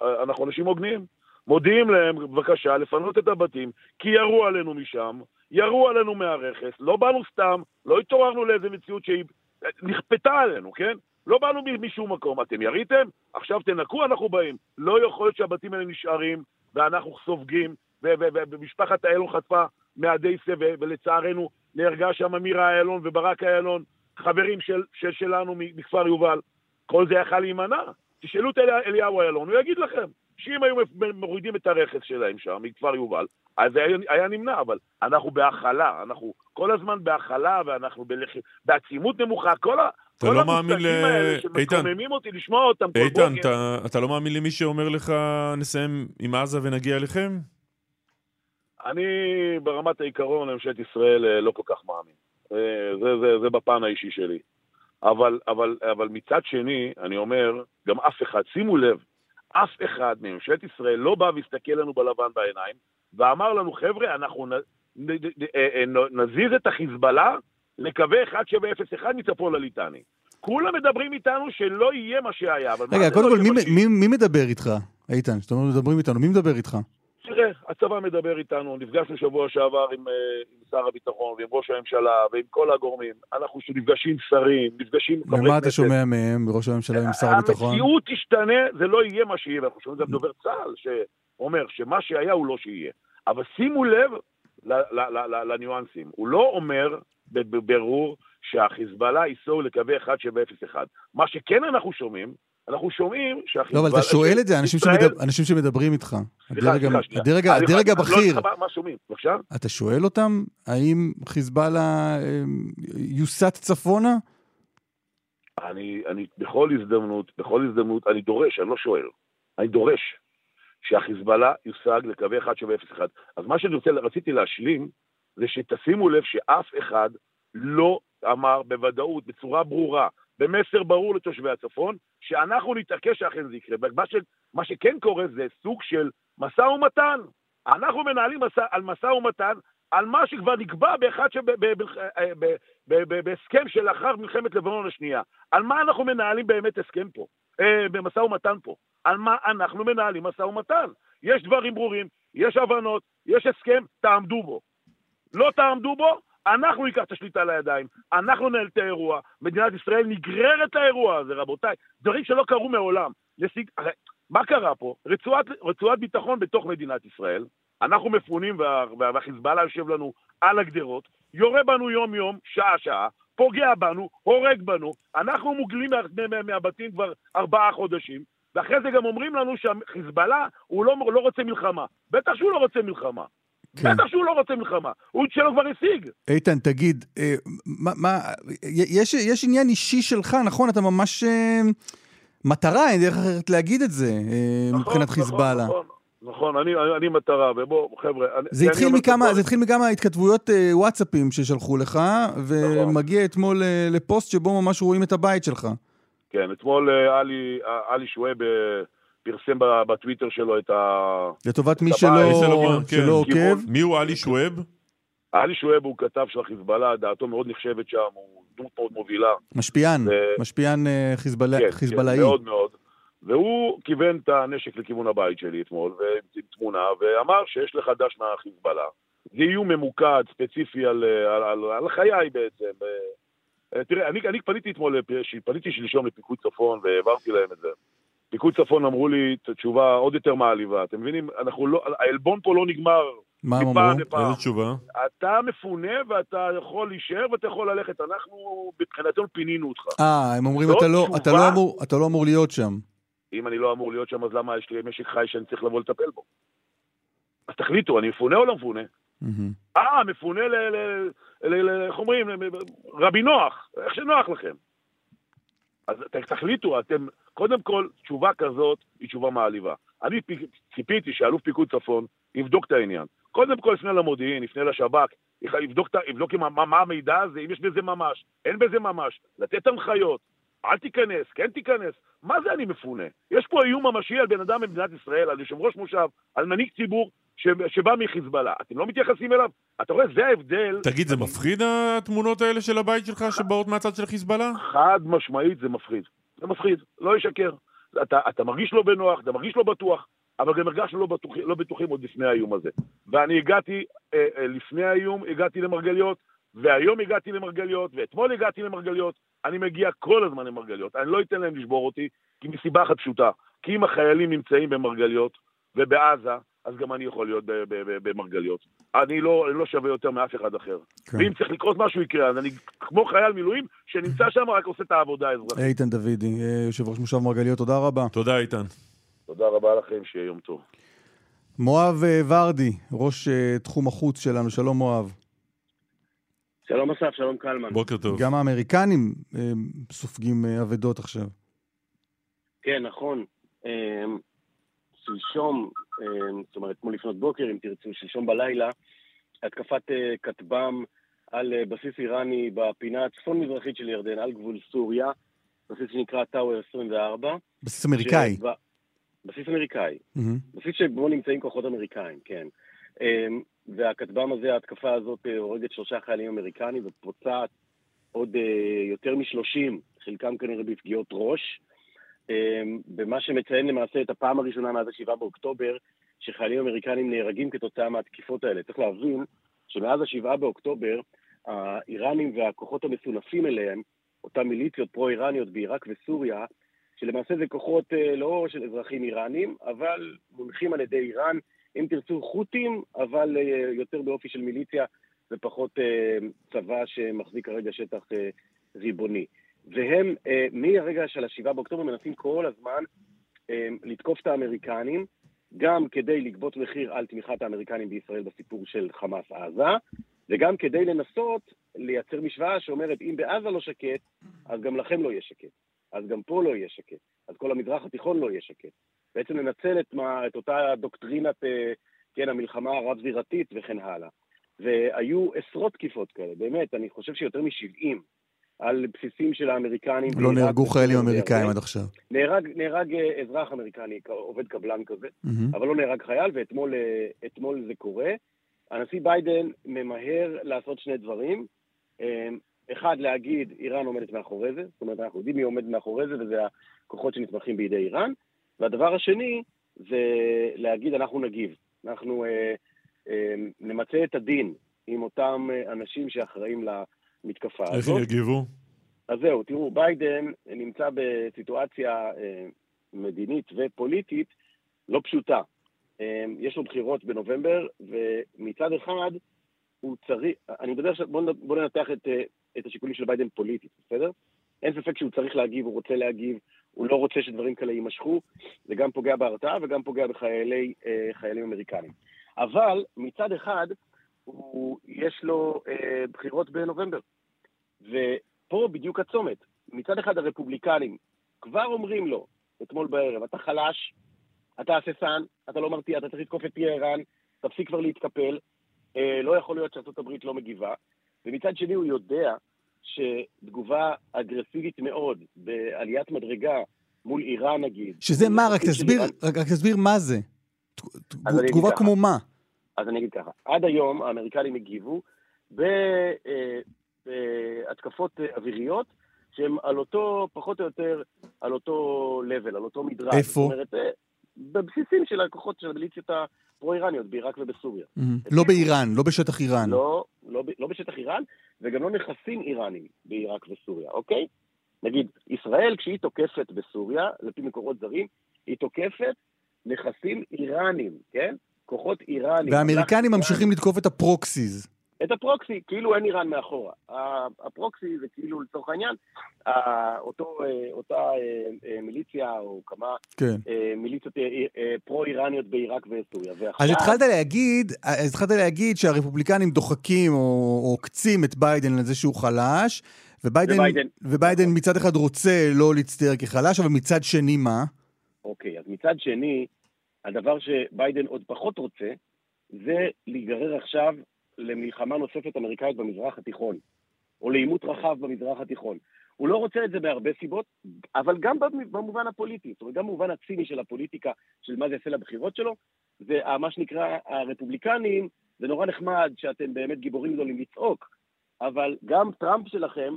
אנחנו אנשים הוגנים. מודיעים להם, בבקשה, לפנות את הבתים, כי ירו עלינו משם, ירו עלינו מהרכס, לא באנו סתם, לא התעוררנו לאיזה מציאות שהיא אה, נכפתה עלינו, כן? לא באנו משום מקום. אתם יריתם? עכשיו תנקו, אנחנו באים. לא יכול להיות שהבתים האלה נשארים, ואנחנו סופגים, ומשפחת איילון חטפה מהדייסה, ולצערנו נהרגה שם מירה איילון וברק איילון, חברים של, של, שלנו מכפר יובל. כל זה יכל להימנע. תשאלו את אלי- אליהו איילון, הוא יגיד לכם שאם היו מורידים את הרכס שלהם שם, מכפר יובל, אז היה, היה נמנע, אבל אנחנו בהכלה, אנחנו כל הזמן בהכלה, ואנחנו בלח... בעצימות נמוכה, כל, ה... אתה לא מאמין ל- איתן. אותי לשמוע אותם איתן. אתה, אתה לא מאמין למי שאומר לך נסיים עם עזה ונגיע אליכם? אני ברמת העיקרון לממשלת ישראל אה, לא כל כך מאמין. אה, זה, זה, זה בפן האישי שלי. אבל, אבל, אבל מצד שני, אני אומר, גם אף אחד, שימו לב, אף אחד מממשלת ישראל לא בא והסתכל לנו בלבן בעיניים ואמר לנו, חבר'ה, אנחנו נ, נ, נ, אה, נ, נזיז את החיזבאללה לקווי 1701 מצפון לליטני. כולם מדברים איתנו שלא יהיה מה שהיה. אבל רגע, קודם לא כל, מי- מדבר איתך, איתן? זאת אומרת, מדברים איתנו, מי מדבר איתך? תראה, הצבא מדבר איתנו, נפגשנו שבוע שעבר עם, אה, עם שר הביטחון ועם ראש הממשלה ועם כל הגורמים. אנחנו נפגשים שרים, נפגשים ומה אתה. שומע מהם, מראש הממשלה ועם שר הביטחון? המציאות תשתנה, זה לא יהיה מה שיהיה, ואנחנו שומעים גם דובר צה"ל שאומר שמה שהיה הוא לא שיהיה. אבל שימו לב לניואנסים. הוא לא אומר בבירור שהחיזבאללה ייסעו לקווי 1701. מה שכן אנחנו שומעים, אנחנו שומעים שהחיזבאללה... לא, אבל אתה שואל את זה, אנשים ישראל- שמדבר- אנשים שמדברים איתך. סליחה, סליחה, ה- שנייה. הדרג- הדרג לא הבכיר, יודע מה- שומעים, בבקשה? אתה שואל אותם, האם חיזבאללה אה, יוסט צפונה? אני, אני בכל הזדמנות, בכל הזדמנות, אני דורש, אני לא שואל, אני דורש שהחיזבאללה יושג לקווי 1701. אז מה שאני רוצה, רציתי להשלים, זה שתשימו לב שאף אחד לא אמר בוודאות, בצורה ברורה, במסר ברור לתושבי הצפון, שאנחנו נתעקש שאכן זה יקרה. מה, ש, מה שכן קורה זה סוג של משא ומתן. אנחנו מנהלים מסע, על משא ומתן על מה שכבר נקבע בהסכם שלאחר מלחמת לבנון השנייה. על מה אנחנו מנהלים באמת הסכם פה, אה, במשא ומתן פה? על מה אנחנו מנהלים משא ומתן? יש דברים ברורים, יש הבנות, יש הסכם, תעמדו בו. לא תעמדו בו, אנחנו ניקח את השליטה לידיים, אנחנו ננהל את האירוע, מדינת ישראל נגררת לאירוע הזה, רבותיי. דברים שלא קרו מעולם. לסיג... מה קרה פה? רצועת, רצועת ביטחון בתוך מדינת ישראל, אנחנו מפונים וה, והחיזבאללה יושב לנו על הגדרות, יורה בנו יום-יום, שעה-שעה, פוגע בנו, הורג בנו, אנחנו מוגלים מה, מה, מהבתים כבר ארבעה חודשים, ואחרי זה גם אומרים לנו שהחיזבאללה הוא לא, לא רוצה מלחמה. בטח שהוא לא רוצה מלחמה. כן. בטח שהוא לא רוצה מלחמה, הוא את שלו כבר השיג. איתן, תגיד, אה, מה, מה, יש, יש עניין אישי שלך, נכון? אתה ממש אה, מטרה, אין דרך אחרת להגיד את זה, אה, נכון, מבחינת נכון, חיזבאללה. נכון, נכון, אני, אני מטרה, ובוא, חבר'ה... זה, אני, התחיל מכמה, זה התחיל מכמה התכתבויות אה, וואטסאפים ששלחו לך, ומגיע נכון. אתמול אה, לפוסט שבו ממש רואים את הבית שלך. כן, אתמול אה, עלי, אה, עלי שואב... אה, פרסם בטוויטר שלו את ה... לטובת מי שלא, כן. שלא עוקב. מי הוא עלי שואב? עלי שואב הוא כתב של החיזבאללה, דעתו מאוד נחשבת שם, הוא דמות מאוד מובילה. משפיען, ו... משפיען אה, חיזבאללה, כן, חיזבאללאי. כן, מאוד מאוד. והוא כיוון את הנשק לכיוון הבית שלי אתמול, עם תמונה, ואמר שיש לך דש מהחיזבאללה. זה איום ממוקד, ספציפי על, על, על, על חיי בעצם. אה, תראה, אני, אני פניתי אתמול, פניתי שלשום לפיקוד צפון והעברתי להם את זה. פיקוד צפון אמרו לי את התשובה עוד יותר מעליבה. אתם מבינים? אנחנו לא, העלבון פה לא נגמר מה הם אמרו? איזה תשובה? אתה מפונה ואתה יכול להישאר ואתה יכול ללכת. אנחנו, מבחינתנו פינינו אותך. אה, הם אומרים אתה לא, אתה, לא אמור, אתה לא אמור להיות שם. אם אני לא אמור להיות שם, אז למה יש לי משק חי שאני צריך לבוא לטפל בו? אז תחליטו, אני מפונה או לא מפונה? אה, מפונה ל... איך אומרים? רבי נוח, איך שנוח לכם. אז תחליטו, אתם, קודם כל, תשובה כזאת היא תשובה מעליבה. אני ציפיתי שאלוף פיקוד צפון יבדוק את העניין. קודם כל יפנה למודיעין, יפנה לשב"כ, יבדוק, יבדוק מה, מה המידע הזה, אם יש בזה ממש, אין בזה ממש, לתת הנחיות, אל תיכנס, כן תיכנס. מה זה אני מפונה? יש פה איום ממשי על בן אדם במדינת ישראל, על יושב ראש מושב, על מנהיג ציבור שבא מחיזבאללה. אתם לא מתייחסים אליו? אתה רואה, זה ההבדל. תגיד, זה מפחיד התמונות האלה של הבית שלך שבאות מהצד של חיזבאללה? חד משמעית זה מפחיד. זה מפחיד, לא ישקר. אתה, אתה מרגיש לא בנוח, אתה מרגיש לא בטוח, אבל גם הרגשנו לא, בטוח, לא בטוחים עוד לפני האיום הזה. ואני הגעתי, אה, אה, לפני האיום הגעתי למרגליות, והיום הגעתי למרגליות, ואתמול הגעתי למרגליות, אני מגיע כל הזמן למרגליות. אני לא אתן להם לשבור אותי, כי מסיבה אחת פשוטה. כי אם החיילים נמצאים במרגליות ובעזה, אז גם אני יכול להיות במרגליות. אני לא, אני לא שווה יותר מאף אחד אחר. כן. ואם צריך לקרות משהו יקרה, אז אני כמו חייל מילואים שנמצא שם רק עושה את העבודה האזרחית. איתן דודי, אה, יושב ראש מושב מרגליות, תודה רבה. תודה איתן. תודה רבה לכם, שיהיה יום טוב. מואב אה, ורדי, ראש אה, תחום החוץ שלנו, שלום מואב. שלום אסף, שלום קלמן. בוקר טוב. גם האמריקנים סופגים אבדות עכשיו. כן, נכון. שלשום, זאת אומרת, כמו לפנות בוקר, אם תרצו, שלשום בלילה, התקפת כטב"ם על בסיס איראני בפינה הצפון-מזרחית של ירדן, על גבול סוריה, בסיס שנקרא טאוור 24. בסיס אמריקאי. שבא... בסיס אמריקאי. Mm-hmm. בסיס שבו נמצאים כוחות אמריקאים, כן. והכטב"ם הזה, ההתקפה הזאת, אה, הורגת שלושה חיילים אמריקנים ופוצעת עוד uh, יותר משלושים, חלקם כנראה בפגיעות ראש. Um, במה שמציין למעשה את הפעם הראשונה מאז ה-7 באוקטובר, שחיילים אמריקנים נהרגים כתוצאה מהתקיפות האלה. צריך להבין שמאז ה-7 באוקטובר, האיראנים והכוחות המסונפים אליהם, אותן מיליציות פרו-איראניות בעיראק וסוריה, שלמעשה זה כוחות אה, לא של אזרחים איראנים, אבל מונחים על ידי איראן, אם תרצו חות'ים, אבל אה, יותר באופי של מיליציה ופחות אה, צבא שמחזיק כרגע שטח ריבוני. והם מהרגע של השבעה באוקטובר מנסים כל הזמן לתקוף את האמריקנים, גם כדי לגבות מחיר על תמיכת האמריקנים בישראל בסיפור של חמאס עזה, וגם כדי לנסות לייצר משוואה שאומרת אם בעזה לא שקט, אז גם לכם לא יהיה שקט. אז גם פה לא יהיה שקט. אז כל המזרח התיכון לא יהיה שקט. בעצם לנצל את, מה, את אותה דוקטרינת, אה, כן, המלחמה הרב-זירתית וכן הלאה. והיו עשרות תקיפות כאלה, באמת, אני חושב שיותר מ-70 על בסיסים של האמריקנים. לא נהרגו חיילים אמריקאים עד עכשיו. נהרג, נהרג אה, אזרח אמריקני, עובד קבלן כזה, mm-hmm. אבל לא נהרג חייל, ואתמול אה, זה קורה. הנשיא ביידן ממהר לעשות שני דברים. אחד, להגיד, איראן עומדת מאחורי זה, זאת אומרת, אנחנו יודעים מי עומד מאחורי זה, וזה הכוחות שנתמכים בידי איראן. והדבר השני, זה להגיד, אנחנו נגיב. אנחנו אה, אה, נמצה את הדין עם אותם אה, אנשים שאחראים למתקפה איך הזאת. איך הם יגיבו? אז זהו, תראו, ביידן נמצא בסיטואציה אה, מדינית ופוליטית לא פשוטה. אה, יש לו בחירות בנובמבר, ומצד אחד, הוא צריך, אני בדרך כלל, בואו בוא ננתח את, את השיקולים של ביידן פוליטית, בסדר? אין ספק שהוא צריך להגיב, הוא רוצה להגיב, הוא לא רוצה שדברים כאלה יימשכו, זה גם פוגע בהרתעה וגם פוגע בחיילים אה, אמריקנים. אבל מצד אחד, הוא, יש לו אה, בחירות בנובמבר. ופה בדיוק הצומת. מצד אחד הרפובליקנים כבר אומרים לו, אתמול בערב, אתה חלש, אתה הססן, אתה לא מרתיע, אתה צריך לתקוף את טהרן, תפסיק כבר להתקפל, אה, לא יכול להיות הברית לא מגיבה. ומצד שני הוא יודע שתגובה אגרסיבית מאוד, בעליית מדרגה, מול איראן נגיד. שזה מה? רק תסביר, רק, רק תסביר מה זה. תגובה כמו מה? אז אני אגיד ככה, עד היום האמריקנים הגיבו אה, בהתקפות אוויריות שהן על אותו, פחות או יותר, על אותו level, על אותו מדרג. איפה? זאת אומרת, אה, בבסיסים של הכוחות של המיליציות הפרו-איראניות, בעיראק ובסוריה. Mm-hmm. לא באיראן, לא בשטח איראן. לא, לא, לא בשטח איראן, וגם לא נכסים איראנים בעיראק וסוריה, אוקיי? נגיד, ישראל, כשהיא תוקפת בסוריה, לפי מקורות זרים, היא תוקפת נכסים איראנים, כן? כוחות איראנים. והאמריקנים ממשיכים לתקוף את ה proxies. את ה proxy, כאילו אין איראן מאחורה. ה proxy זה כאילו לצורך העניין, אותו, אה, אותה אה, אה, מיליציה או כמה כן. מיליציות פרו-איראניות בעיראק וסוריה. ועכשיו... אז התחלת להגיד, אז התחלת להגיד שהרפובליקנים דוחקים או עוקצים את ביידן על זה שהוא חלש, וביידן, וביידן, וביידן מצד אחד רוצה לא להצטייר כחלש, אבל מצד שני מה? אוקיי, אז מצד שני, הדבר שביידן עוד פחות רוצה, זה להיגרר עכשיו למלחמה נוספת אמריקאית במזרח התיכון, או לעימות רחב במזרח התיכון. הוא לא רוצה את זה בהרבה סיבות, אבל גם במובן הפוליטי, זאת אומרת, גם במובן הציני של הפוליטיקה, של מה זה יעשה לבחירות שלו, זה מה שנקרא הרפובליקנים, זה נורא נחמד שאתם באמת גיבורים גדולים לצעוק, אבל גם טראמפ שלכם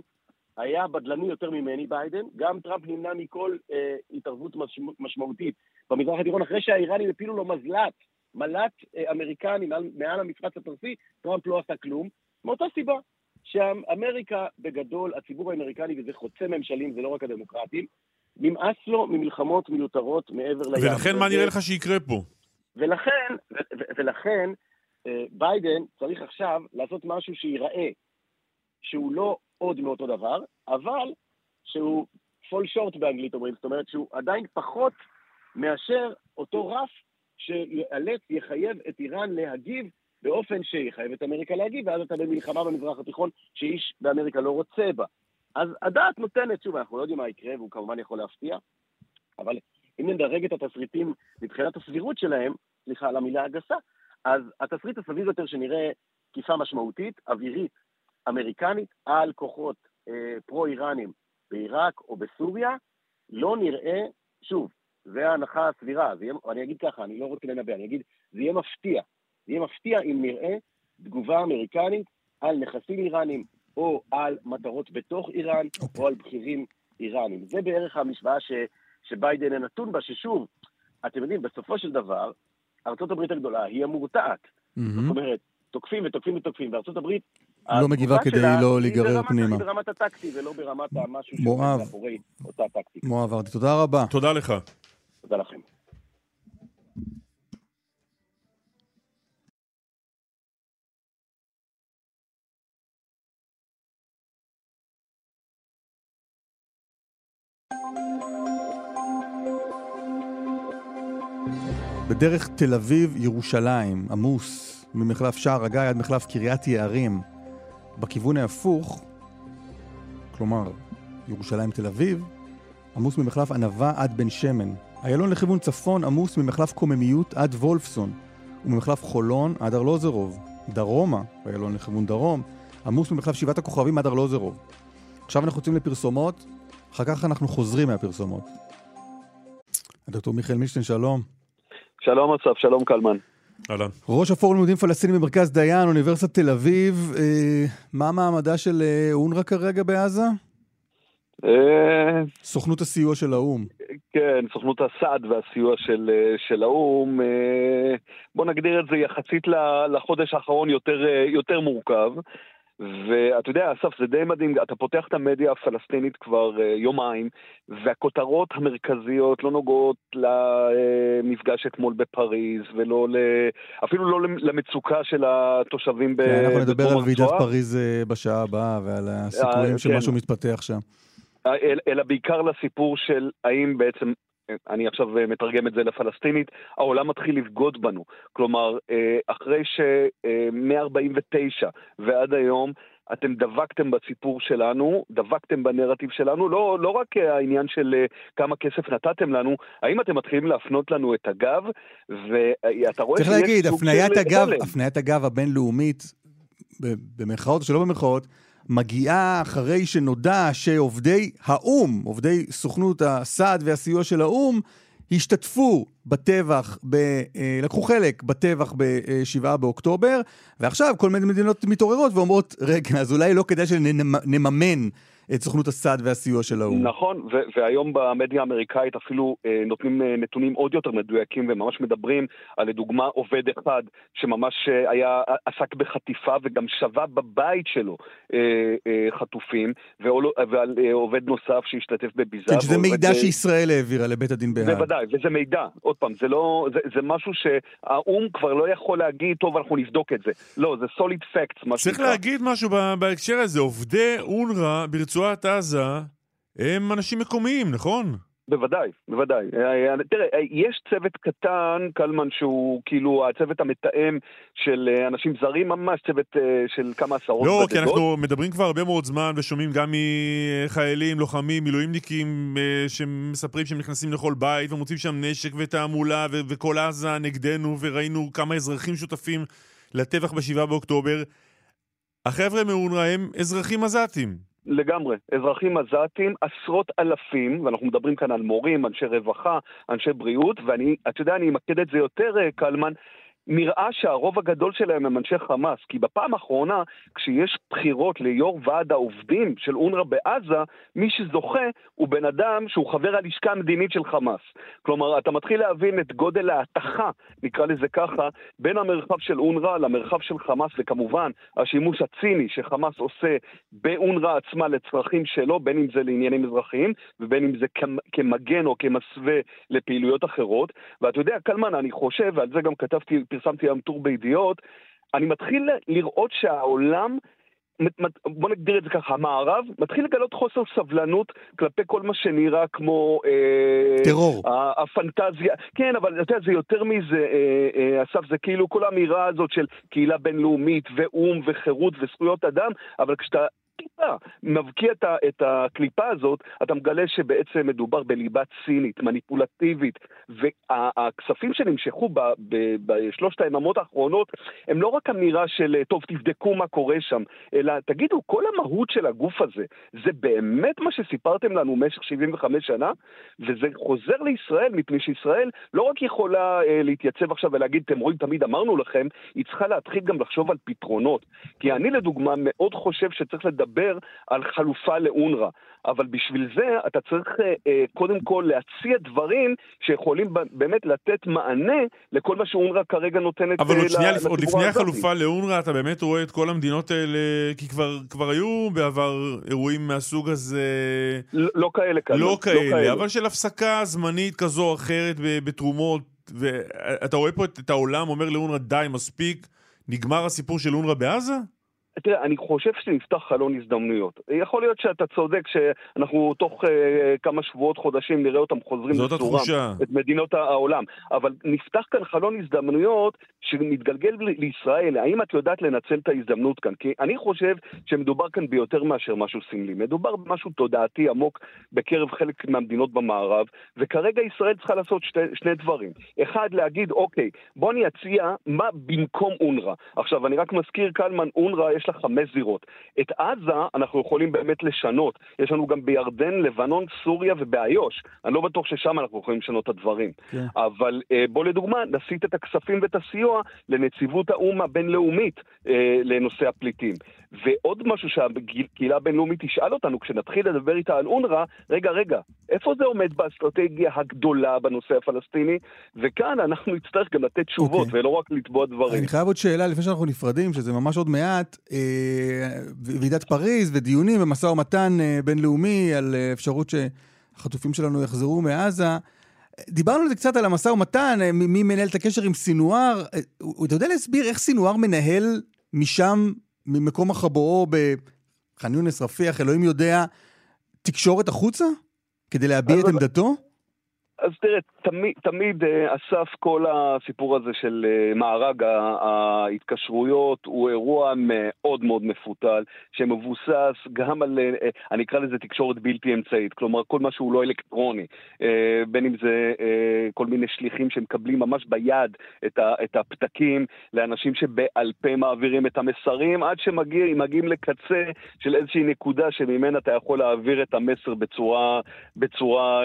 היה בדלני יותר ממני, ביידן, גם טראמפ נמנע מכל אה, התערבות משמע, משמעותית במזרח התיכון, אחרי שהאיראנים הפילו לו מזל"ט מל"ט אה, אמריקני מעל, מעל המפרץ הפרסי, טראמפ לא עשה כלום, מאותה סיבה שאמריקה בגדול, הציבור האמריקני, וזה חוצה ממשלים, זה לא רק הדמוקרטים, נמאס לו ממלחמות מיותרות מעבר לים. ולכן מה נראה לך שיקרה פה? ולכן, ולכן אה, ביידן צריך עכשיו לעשות משהו שייראה שהוא לא עוד מאותו דבר, אבל שהוא fall short באנגלית אומרים, זאת אומרת שהוא עדיין פחות מאשר אותו רף שיאלץ, יחייב את איראן להגיב באופן שיחייב את אמריקה להגיב, ואז אתה במלחמה במזרח התיכון שאיש באמריקה לא רוצה בה. אז הדעת נותנת, שוב, אנחנו לא יודעים מה יקרה, והוא כמובן יכול להפתיע, אבל אם נדרג את התסריטים מבחינת הסבירות שלהם, סליחה על המילה הגסה, אז התסריט הסביר יותר שנראה תקיפה משמעותית, אווירית, אמריקנית, על כוחות אה, פרו-איראנים בעיראק או בסוריה, לא נראה, שוב, זה ההנחה הסבירה. יהיה, אני אגיד ככה, אני לא רוצה לנבא, אני אגיד, זה יהיה מפתיע. זה יהיה מפתיע אם נראה תגובה אמריקנית על נכסים איראנים, או על מטרות בתוך איראן, okay. אוקיי. או על בכירים איראנים. זה בערך המשוואה ש, שביידן נתון בה, ששוב, אתם יודעים, בסופו של דבר, ארה"ב הגדולה היא המורתעת. Mm-hmm. זאת אומרת, תוקפים ותוקפים ותוקפים, וארה"ב... לא מגיבה כדי לא להיגרר פנימה. היא ברמת הטקטי ולא ברמת המשהו שמאחורי אותה טקטיקה. מואב ארדי, תודה רבה. תודה לך. תודה לכם. בדרך תל אביב-ירושלים, עמוס, ממחלף שער הגיא עד מחלף קריית יערים, בכיוון ההפוך, כלומר, ירושלים-תל אביב, עמוס ממחלף ענווה עד בן שמן. איילון לכיוון צפון עמוס ממחלף קוממיות עד וולפסון, וממחלף חולון עד ארלוזרוב. דרומה, איילון לכיוון דרום, עמוס ממחלף שבעת הכוכבים עד ארלוזרוב. עכשיו אנחנו יוצאים לפרסומות, אחר כך אנחנו חוזרים מהפרסומות. הדוקטור מיכאל מישטיין, שלום. שלום אסף, שלום קלמן. אהלן. ראש הפורום לימודים פלסטינים במרכז דיין, אוניברסיטת תל אביב, אה, מה מעמדה של אה, אונר"א כרגע בעזה? אה, סוכנות הסיוע של האו"ם. כן, סוכנות הסעד והסיוע של, אה, של האו"ם. אה, בוא נגדיר את זה יחסית לחודש האחרון יותר, יותר מורכב. ואתה יודע, אסף, זה די מדהים, אתה פותח את המדיה הפלסטינית כבר uh, יומיים, והכותרות המרכזיות לא נוגעות למפגש אתמול בפריז, ולא ל... אפילו לא למצוקה של התושבים. כן, אנחנו נדבר על ועידת פריז בשעה הבאה, ועל הסיפורים שמשהו כן. מתפתח שם. אלא בעיקר לסיפור של האם בעצם אני עכשיו אה, מתרגם את זה לפלסטינית, העולם מתחיל לבגוד בנו. כלומר, אה, אחרי ש-149 ועד היום אתם דבקתם בסיפור שלנו, דבקתם בנרטיב שלנו, לא, לא רק העניין של אה, כמה כסף נתתם לנו, האם אתם מתחילים להפנות לנו את הגב, ואתה רואה שיש צריך להגיד, הפניית הגב, הפניית הגב הבינלאומית, במרכאות או שלא במרכאות, מגיעה אחרי שנודע שעובדי האו"ם, עובדי סוכנות הסעד והסיוע של האו"ם, השתתפו בטבח, ב, אה, לקחו חלק בטבח ב-7 באוקטובר, ועכשיו כל מיני מדינות מתעוררות ואומרות, רגע, אז אולי לא כדאי שנממן את סוכנות הסעד והסיוע של האו"ם. נכון, והיום במדיה האמריקאית אפילו אה, נותנים אה, נתונים עוד יותר מדויקים וממש מדברים על לדוגמה עובד אחד שממש אה, היה, עסק בחטיפה וגם שבה בבית שלו אה, אה, חטופים, ועול, ועל אה, עובד נוסף שהשתתף בביזה. כן, שזה מידע ב... שישראל העבירה לבית הדין בהאג. בוודאי, וזה מידע, עוד פעם, זה לא, זה, זה משהו שהאו"ם כבר לא יכול להגיד, טוב, אנחנו נבדוק את זה. לא, זה solid facts, מה שנקרא. צריך להגיד משהו בהקשר הזה, עובדי אונר"א ברצועת... ברצועת עזה הם אנשים מקומיים, נכון? בוודאי, בוודאי. אה, אה, תראה, אה, יש צוות קטן, קלמן, שהוא כאילו הצוות המתאם של אנשים זרים, ממש צוות של כמה עשרות לא, כי אנחנו מדברים כבר הרבה מאוד זמן ושומעים גם מחיילים, לוחמים, מילואימניקים שמספרים שהם נכנסים לכל בית ומוצאים שם נשק ותעמולה וכל עזה נגדנו וראינו כמה אזרחים שותפים לטבח ב-7 באוקטובר. החבר'ה מאונר"א הם אזרחים עזתים. לגמרי. אזרחים עזתים, עשרות אלפים, ואנחנו מדברים כאן על מורים, אנשי רווחה, אנשי בריאות, ואני, אתה יודע, אני אמקד את זה יותר, אה, קלמן, נראה שהרוב הגדול שלהם הם אנשי חמאס, כי בפעם האחרונה, כשיש בחירות ליו"ר ועד העובדים של אונר"א בעזה, מי שזוכה הוא בן אדם שהוא חבר הלשכה המדינית של חמאס. כלומר, אתה מתחיל להבין את גודל ההתכה, נקרא לזה ככה, בין המרחב של אונר"א למרחב של חמאס, וכמובן, השימוש הציני שחמאס עושה באונר"א עצמה לצרכים שלו, בין אם זה לעניינים אזרחיים, ובין אם זה כמגן או כמסווה לפעילויות אחרות. ואתה יודע, קלמן, אני חושב, ועל זה גם כתבתי, פרסמתי היום טור בידיעות, אני מתחיל לראות שהעולם בוא נגדיר את זה ככה, המערב מתחיל לגלות חוסר סבלנות כלפי כל מה שנראה כמו... אה, טרור. הפנטזיה, כן, אבל אתה יודע, זה יותר מזה, אה, אה, אסף, זה כאילו כל האמירה הזאת של קהילה בינלאומית ואו"ם וחירות וזכויות אדם, אבל כשאתה טיפה מבקיע את, את הקליפה הזאת, אתה מגלה שבעצם מדובר בליבה צינית, מניפולטיבית, והכספים שנמשכו בשלושת היממות האחרונות הם לא רק אמירה של טוב, תבדקו מה קורה שם, אלא תגידו, כל המהות של הגוף הזה, זה באמת מה שסיפרתם לנו במשך 75 שנה? וזה חוזר לישראל, מפני שישראל לא רק יכולה אה, להתייצב עכשיו ולהגיד, אתם רואים, תמיד אמרנו לכם, היא צריכה להתחיל גם לחשוב על פתרונות. כי אני לדוגמה מאוד חושב שצריך לדבר לדבר על חלופה לאונר"א. אבל בשביל זה אתה צריך אה, אה, קודם כל להציע דברים שיכולים באמת לתת מענה לכל מה שאונר"א כרגע נותנת אבל עוד, שנייה, עוד לפני החלופה לאונר"א אתה באמת רואה את כל המדינות האלה, כי כבר, כבר היו בעבר אירועים מהסוג הזה... לא, לא כאלה כאלה. לא, לא כאלה, לא כאלה, אבל של הפסקה זמנית כזו או אחרת בתרומות, ואתה רואה פה את, את העולם אומר לאונר"א די, מספיק, נגמר הסיפור של אונר"א בעזה? תראה, אני חושב שנפתח חלון הזדמנויות. יכול להיות שאתה צודק שאנחנו תוך uh, כמה שבועות, חודשים, נראה אותם חוזרים לצורם. את מדינות העולם. אבל נפתח כאן חלון הזדמנויות שמתגלגל לישראל. האם את יודעת לנצל את ההזדמנות כאן? כי אני חושב שמדובר כאן ביותר מאשר משהו סמלי. מדובר במשהו תודעתי עמוק בקרב חלק מהמדינות במערב, וכרגע ישראל צריכה לעשות שתי, שני דברים. אחד, להגיד, אוקיי, בוא אני אציע מה במקום אונר"א. עכשיו, אני רק מזכיר, קלמן, אונר"א יש לה חמש זירות. את עזה אנחנו יכולים באמת לשנות. יש לנו גם בירדן, לבנון, סוריה ובאיו"ש. אני לא בטוח ששם אנחנו יכולים לשנות את הדברים. כן. אבל אה, בוא לדוגמה, נסיט את הכספים ואת הסיוע לנציבות האו"ם הבינלאומית אה, לנושא הפליטים. ועוד משהו שהקהילה הבינלאומית תשאל אותנו כשנתחיל לדבר איתה על אונר"א, רגע, רגע, איפה זה עומד באסטרטגיה הגדולה בנושא הפלסטיני? וכאן אנחנו נצטרך גם לתת תשובות okay. אוקיי. ולא רק לתבוע דברים. אני חייב עוד שאלה לפני שאנחנו נפרדים, שזה ממש עוד מעט. ועידת פריז ודיונים ומשא ומתן בינלאומי על אפשרות שהחטופים שלנו יחזרו מעזה. דיברנו על זה קצת על המשא ומתן, מי מנהל את הקשר עם סינואר. אתה יודע להסביר איך סינואר מנהל משם, ממקום החבואו בח'אן יונס, רפיח, אלוהים יודע, תקשורת החוצה? כדי להביע את עמדתו? אז תראה, תמיד, תמיד אה, אסף כל הסיפור הזה של אה, מארג ההתקשרויות הוא אירוע מאוד מאוד מפותל, שמבוסס גם על, אה, אני אקרא לזה תקשורת בלתי אמצעית, כלומר כל מה שהוא לא אלקטרוני, בין אם זה כל מיני שליחים שמקבלים ממש ביד את הפתקים לאנשים שבעל פה מעבירים את המסרים, עד שמגיעים לקצה של איזושהי נקודה שממנה אתה יכול להעביר את המסר בצורה, בצורה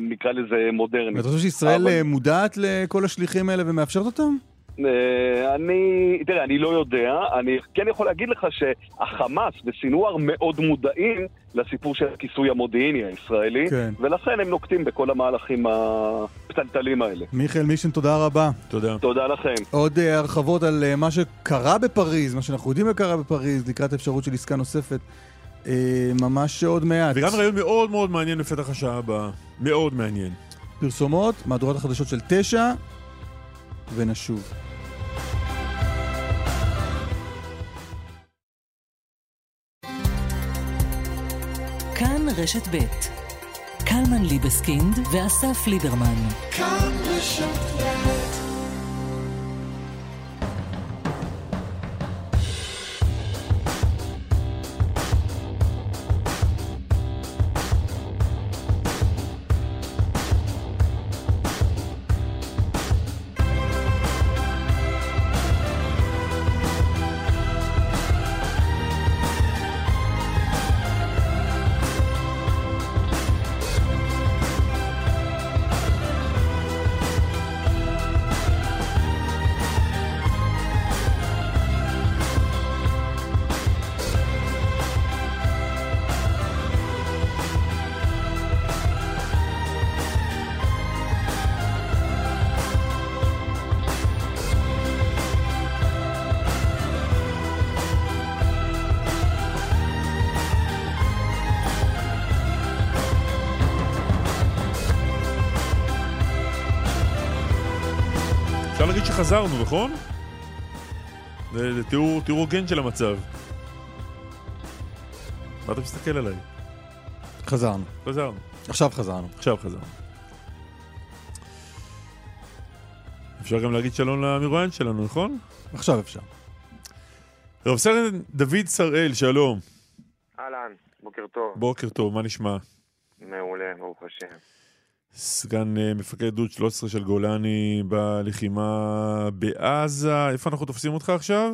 נקרא לזה מודרנית. ואתה חושב שישראל אבל... אה, מודעת לכל השליחים האלה ומאפשרת אותם? אה, אני, תראה, אני לא יודע, אני כן יכול להגיד לך שהחמאס וסינואר מאוד מודעים לסיפור של הכיסוי המודיעיני הישראלי, כן. ולכן הם נוקטים בכל המהלכים הפתלתלים האלה. מיכאל מישן, תודה רבה. תודה. תודה לכם. עוד uh, הרחבות על uh, מה שקרה בפריז, מה שאנחנו יודעים שקרה בפריז, לקראת אפשרות של עסקה נוספת. uh, ממש עוד מעט. וגם רעיון מאוד מאוד מעניין לפתח השעה הבאה. מאוד מעניין. פרסומות, מהדורת החדשות של תשע, ונשוב. כאן רשת ב' קלמן ליבסקינד ואסף ליברמן. כאן רשת ב' חזרנו, נכון? זה תיאור, הוגן של המצב. מה אתה מסתכל עליי? חזרנו. חזרנו. עכשיו חזרנו. עכשיו חזרנו. אפשר גם להגיד שלום למרואיין שלנו, נכון? עכשיו אפשר. רב סרן דוד שראל, שלום. אהלן, בוקר טוב. בוקר טוב, מה נשמע? מעולה, ברוך השם. סגן אה, מפקד גדוד 13 של גולני בלחימה בעזה. איפה אנחנו תופסים אותך עכשיו?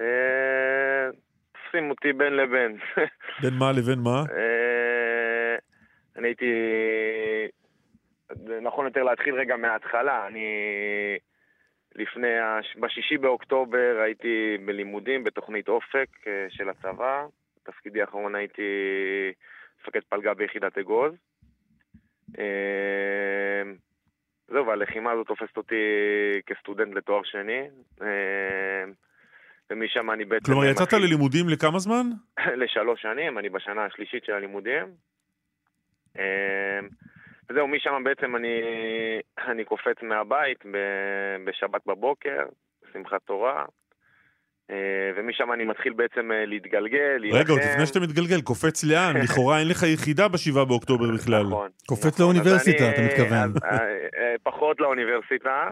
אה, תופסים אותי בין לבין. בין מה לבין מה? אה, אני הייתי... נכון יותר להתחיל רגע מההתחלה. אני... לפני, בשישי באוקטובר הייתי בלימודים בתוכנית אופק של הצבא. בתפקידי האחרון הייתי מפקד פלגה ביחידת אגוז. אמ, זהו, והלחימה הזאת תופסת אותי כסטודנט לתואר שני. אמ, ומשם אני בעצם... כלומר, יצאת מתחיל... ללימודים לכמה זמן? לשלוש שנים, אני בשנה השלישית של הלימודים. אמ, וזהו, משם בעצם אני, אני קופץ מהבית בשבת בבוקר, בשמחת תורה, ומשם אני מתחיל בעצם אה, להתגלגל, להילחם. רגע, עוד לפני שאתה מתגלגל, קופץ לאן? לכאורה אין לך יחידה בשבעה באוקטובר בכלל. נכון. קופץ נכון, לאוניברסיטה, אתה מתכוון. אה, פחות לאוניברסיטה,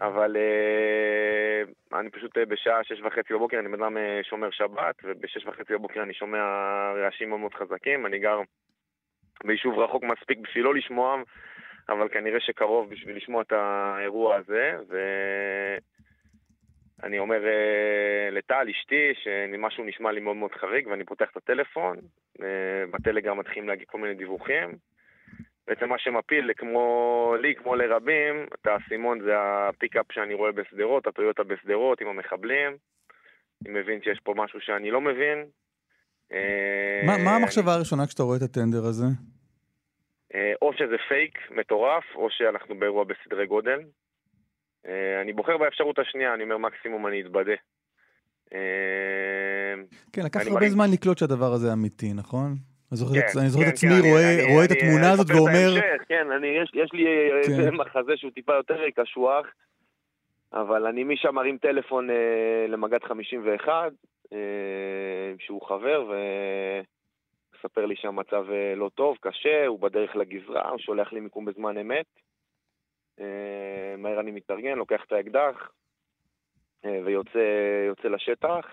אבל אני פשוט בשעה שש וחצי בבוקר, אני בן אדם שומר שבת, ובשש וחצי בבוקר אני שומע רעשים מאוד מאוד חזקים. אני גר ביישוב רחוק מספיק בשביל לא לשמוע, אבל כנראה שקרוב בשביל לשמוע את האירוע הזה, ו... אני אומר אה, לטל, אשתי, שמשהו נשמע לי מאוד מאוד חריג, ואני פותח את הטלפון, אה, בטלגרם מתחילים להגיד כל מיני דיווחים. בעצם מה שמפיל, כמו לי, כמו לרבים, את האסימון זה הפיקאפ שאני רואה בשדרות, הטויוטה בשדרות עם המחבלים. אני מבין שיש פה משהו שאני לא מבין. אה, מה, מה המחשבה הראשונה כשאתה רואה את הטנדר הזה? או שזה פייק מטורף, או שאנחנו באירוע בסדרי גודל. אה, אני בוחר באפשרות השנייה, אני אומר מקסימום אני אתבדה. כן, לקח הרבה זמן לקלוט שהדבר הזה אמיתי, נכון? אני זוכר כן, את כן, עצמי כן, רואה אני- רואה את אני- התמונה אני הזאת את ואומר, ההמשך, כן, אני, יש, יש לי אה, כן. מחזה שהוא טיפה יותר קשוח, אבל אני משם מרים טלפון אה, למג"ד 51, אה, שהוא חבר, ומספר לי שהמצב אה, לא טוב, קשה, הוא בדרך לגזרה, הוא שולח לי מיקום בזמן אמת. אה, מהר אני מתארגן, לוקח את האקדח, אה, ויוצא יוצא לשטח.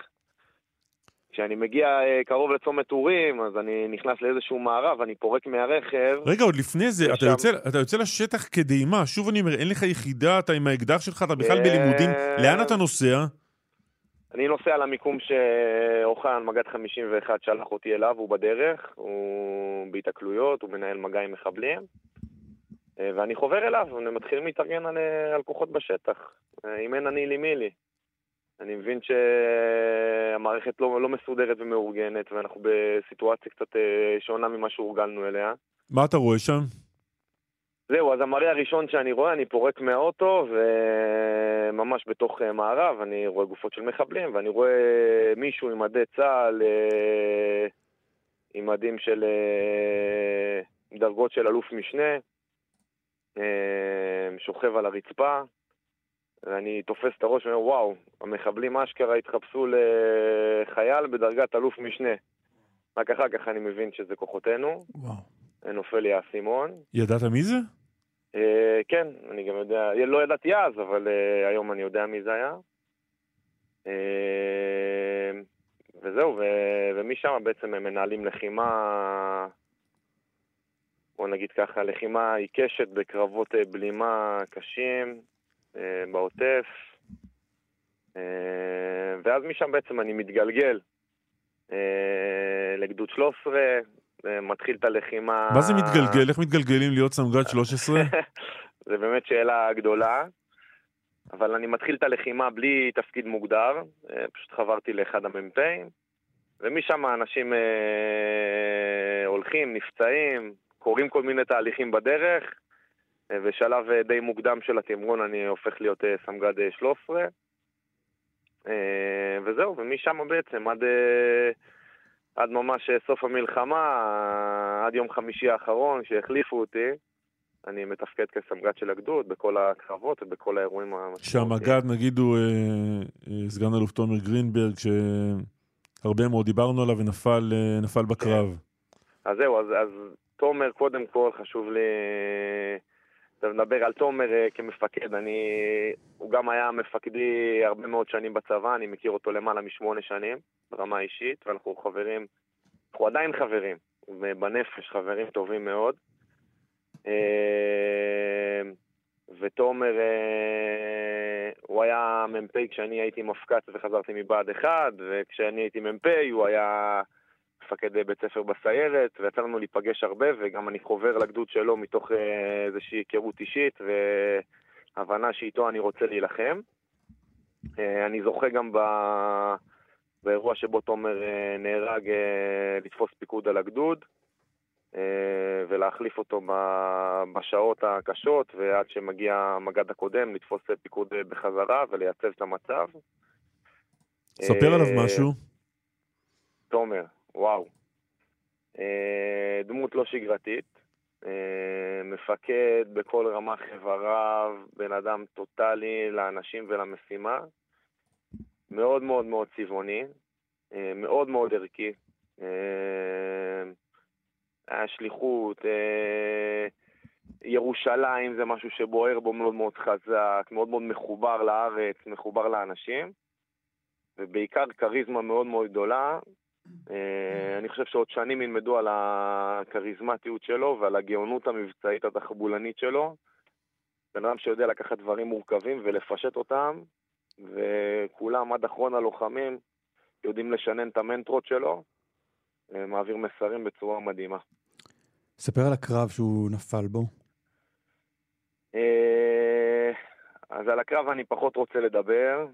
כשאני מגיע אה, קרוב לצומת טורים, אז אני נכנס לאיזשהו מערב, אני פורק מהרכב. רגע, עוד לפני זה, אתה עכשיו- יוצא, אתה יוצא לשטח כדי מה? שוב אני אומר, אין לך יחידה, אתה עם האקדח שלך, אתה בכלל בלימודים. לאן אתה נוסע? אני נוסע למיקום שאוחן, מג"ד 51, שלח אותי אליו, הוא בדרך, הוא בהיתקלויות, הוא מנהל מגע עם מחבלים. אה, ואני חובר אליו, ומתחילים להתארגן על, אה, על כוחות בשטח. אה, אם אין אני לי מי לי. אני מבין שהמערכת לא, לא מסודרת ומאורגנת, ואנחנו בסיטואציה קצת אה, שונה ממה שהורגלנו אליה. מה אתה רואה שם? זהו, אז המראה הראשון שאני רואה, אני פורק מהאוטו, וממש בתוך אה, מערב, אני רואה גופות של מחבלים, ואני רואה מישהו עם מדי צה"ל, אה, עם מדים של אה, דרגות של אלוף משנה, אה, שוכב על הרצפה, ואני תופס את הראש ואומר, וואו, המחבלים אשכרה התחפשו לחייל בדרגת אלוף משנה. רק אחר כך אני מבין שזה כוחותינו. וואו. נופל לי האסימון. ידעת מי זה? אה, כן, אני גם יודע, לא ידעתי אז, אבל אה, היום אני יודע מי זה היה. אה, וזהו, ו- ומשם בעצם הם מנהלים לחימה, בוא נגיד ככה, לחימה עיקשת בקרבות אה, בלימה קשים אה, בעוטף. אה, ואז משם בעצם אני מתגלגל לגדוד 13, אה, מתחיל את הלחימה... מה זה מתגלגל? איך מתגלגלים להיות סמג"ד 13? זה באמת שאלה גדולה, אבל אני מתחיל את הלחימה בלי תפקיד מוגדר, פשוט חברתי לאחד המ"פים, ומשם האנשים אה, הולכים, נפצעים, קורים כל מיני תהליכים בדרך, אה, בשלב אה, די מוקדם של התמרון אני הופך להיות אה, סמג"ד אה, 13, אה, וזהו, ומשם בעצם עד... עד ממש סוף המלחמה, עד יום חמישי האחרון שהחליפו אותי, אני מתפקד כסמג"ד של הגדוד בכל הקרבות ובכל האירועים המשמעותיים. שהמג"ד, נגיד, הוא אה, סגן אלוף תומר גרינברג, שהרבה מאוד דיברנו עליו ונפל אה, נפל בקרב. אז זהו, אז, אז תומר, קודם כל חשוב לי לדבר על תומר אה, כמפקד. אני, הוא גם היה מפקדי הרבה מאוד שנים בצבא, אני מכיר אותו למעלה משמונה שנים ברמה אישית, ואנחנו חברים, אנחנו עדיין חברים, בנפש חברים טובים מאוד. אה, ותומר, אה, הוא היה מ"פ כשאני הייתי מפק"ץ וחזרתי מבה"ד 1, וכשאני הייתי מ"פ הוא היה מפקד בית ספר בסיירת, ויצא לנו להיפגש הרבה, וגם אני חובר לגדוד שלו מתוך אה, איזושהי היכרות אישית והבנה שאיתו אני רוצה להילחם. אה, אני זוכה גם ב... באירוע שבו תומר אה, נהרג לתפוס פיקוד על הגדוד. ולהחליף אותו בשעות הקשות, ועד שמגיע המג"ד הקודם לתפוס פיקוד בחזרה ולייצב את המצב. ספר עליו משהו. תומר, וואו. אה, דמות לא שגרתית, אה, מפקד בכל רמ"ח איבריו, בן אדם טוטאלי לאנשים ולמשימה, מאוד מאוד מאוד צבעוני, אה, מאוד מאוד ערכי. היה שליחות, ירושלים זה משהו שבוער בו מאוד מאוד חזק, מאוד מאוד מחובר לארץ, מחובר לאנשים, ובעיקר כריזמה מאוד מאוד גדולה. אה, אני חושב שעוד שנים ילמדו על הכריזמטיות שלו ועל הגאונות המבצעית התחבולנית שלו. בן אדם שיודע לקחת דברים מורכבים ולפשט אותם, וכולם עד אחרון הלוחמים יודעים לשנן את המנטרות שלו, אה, מעביר מסרים בצורה מדהימה. ספר על הקרב שהוא נפל בו. אה, אז על הקרב אני פחות רוצה לדבר,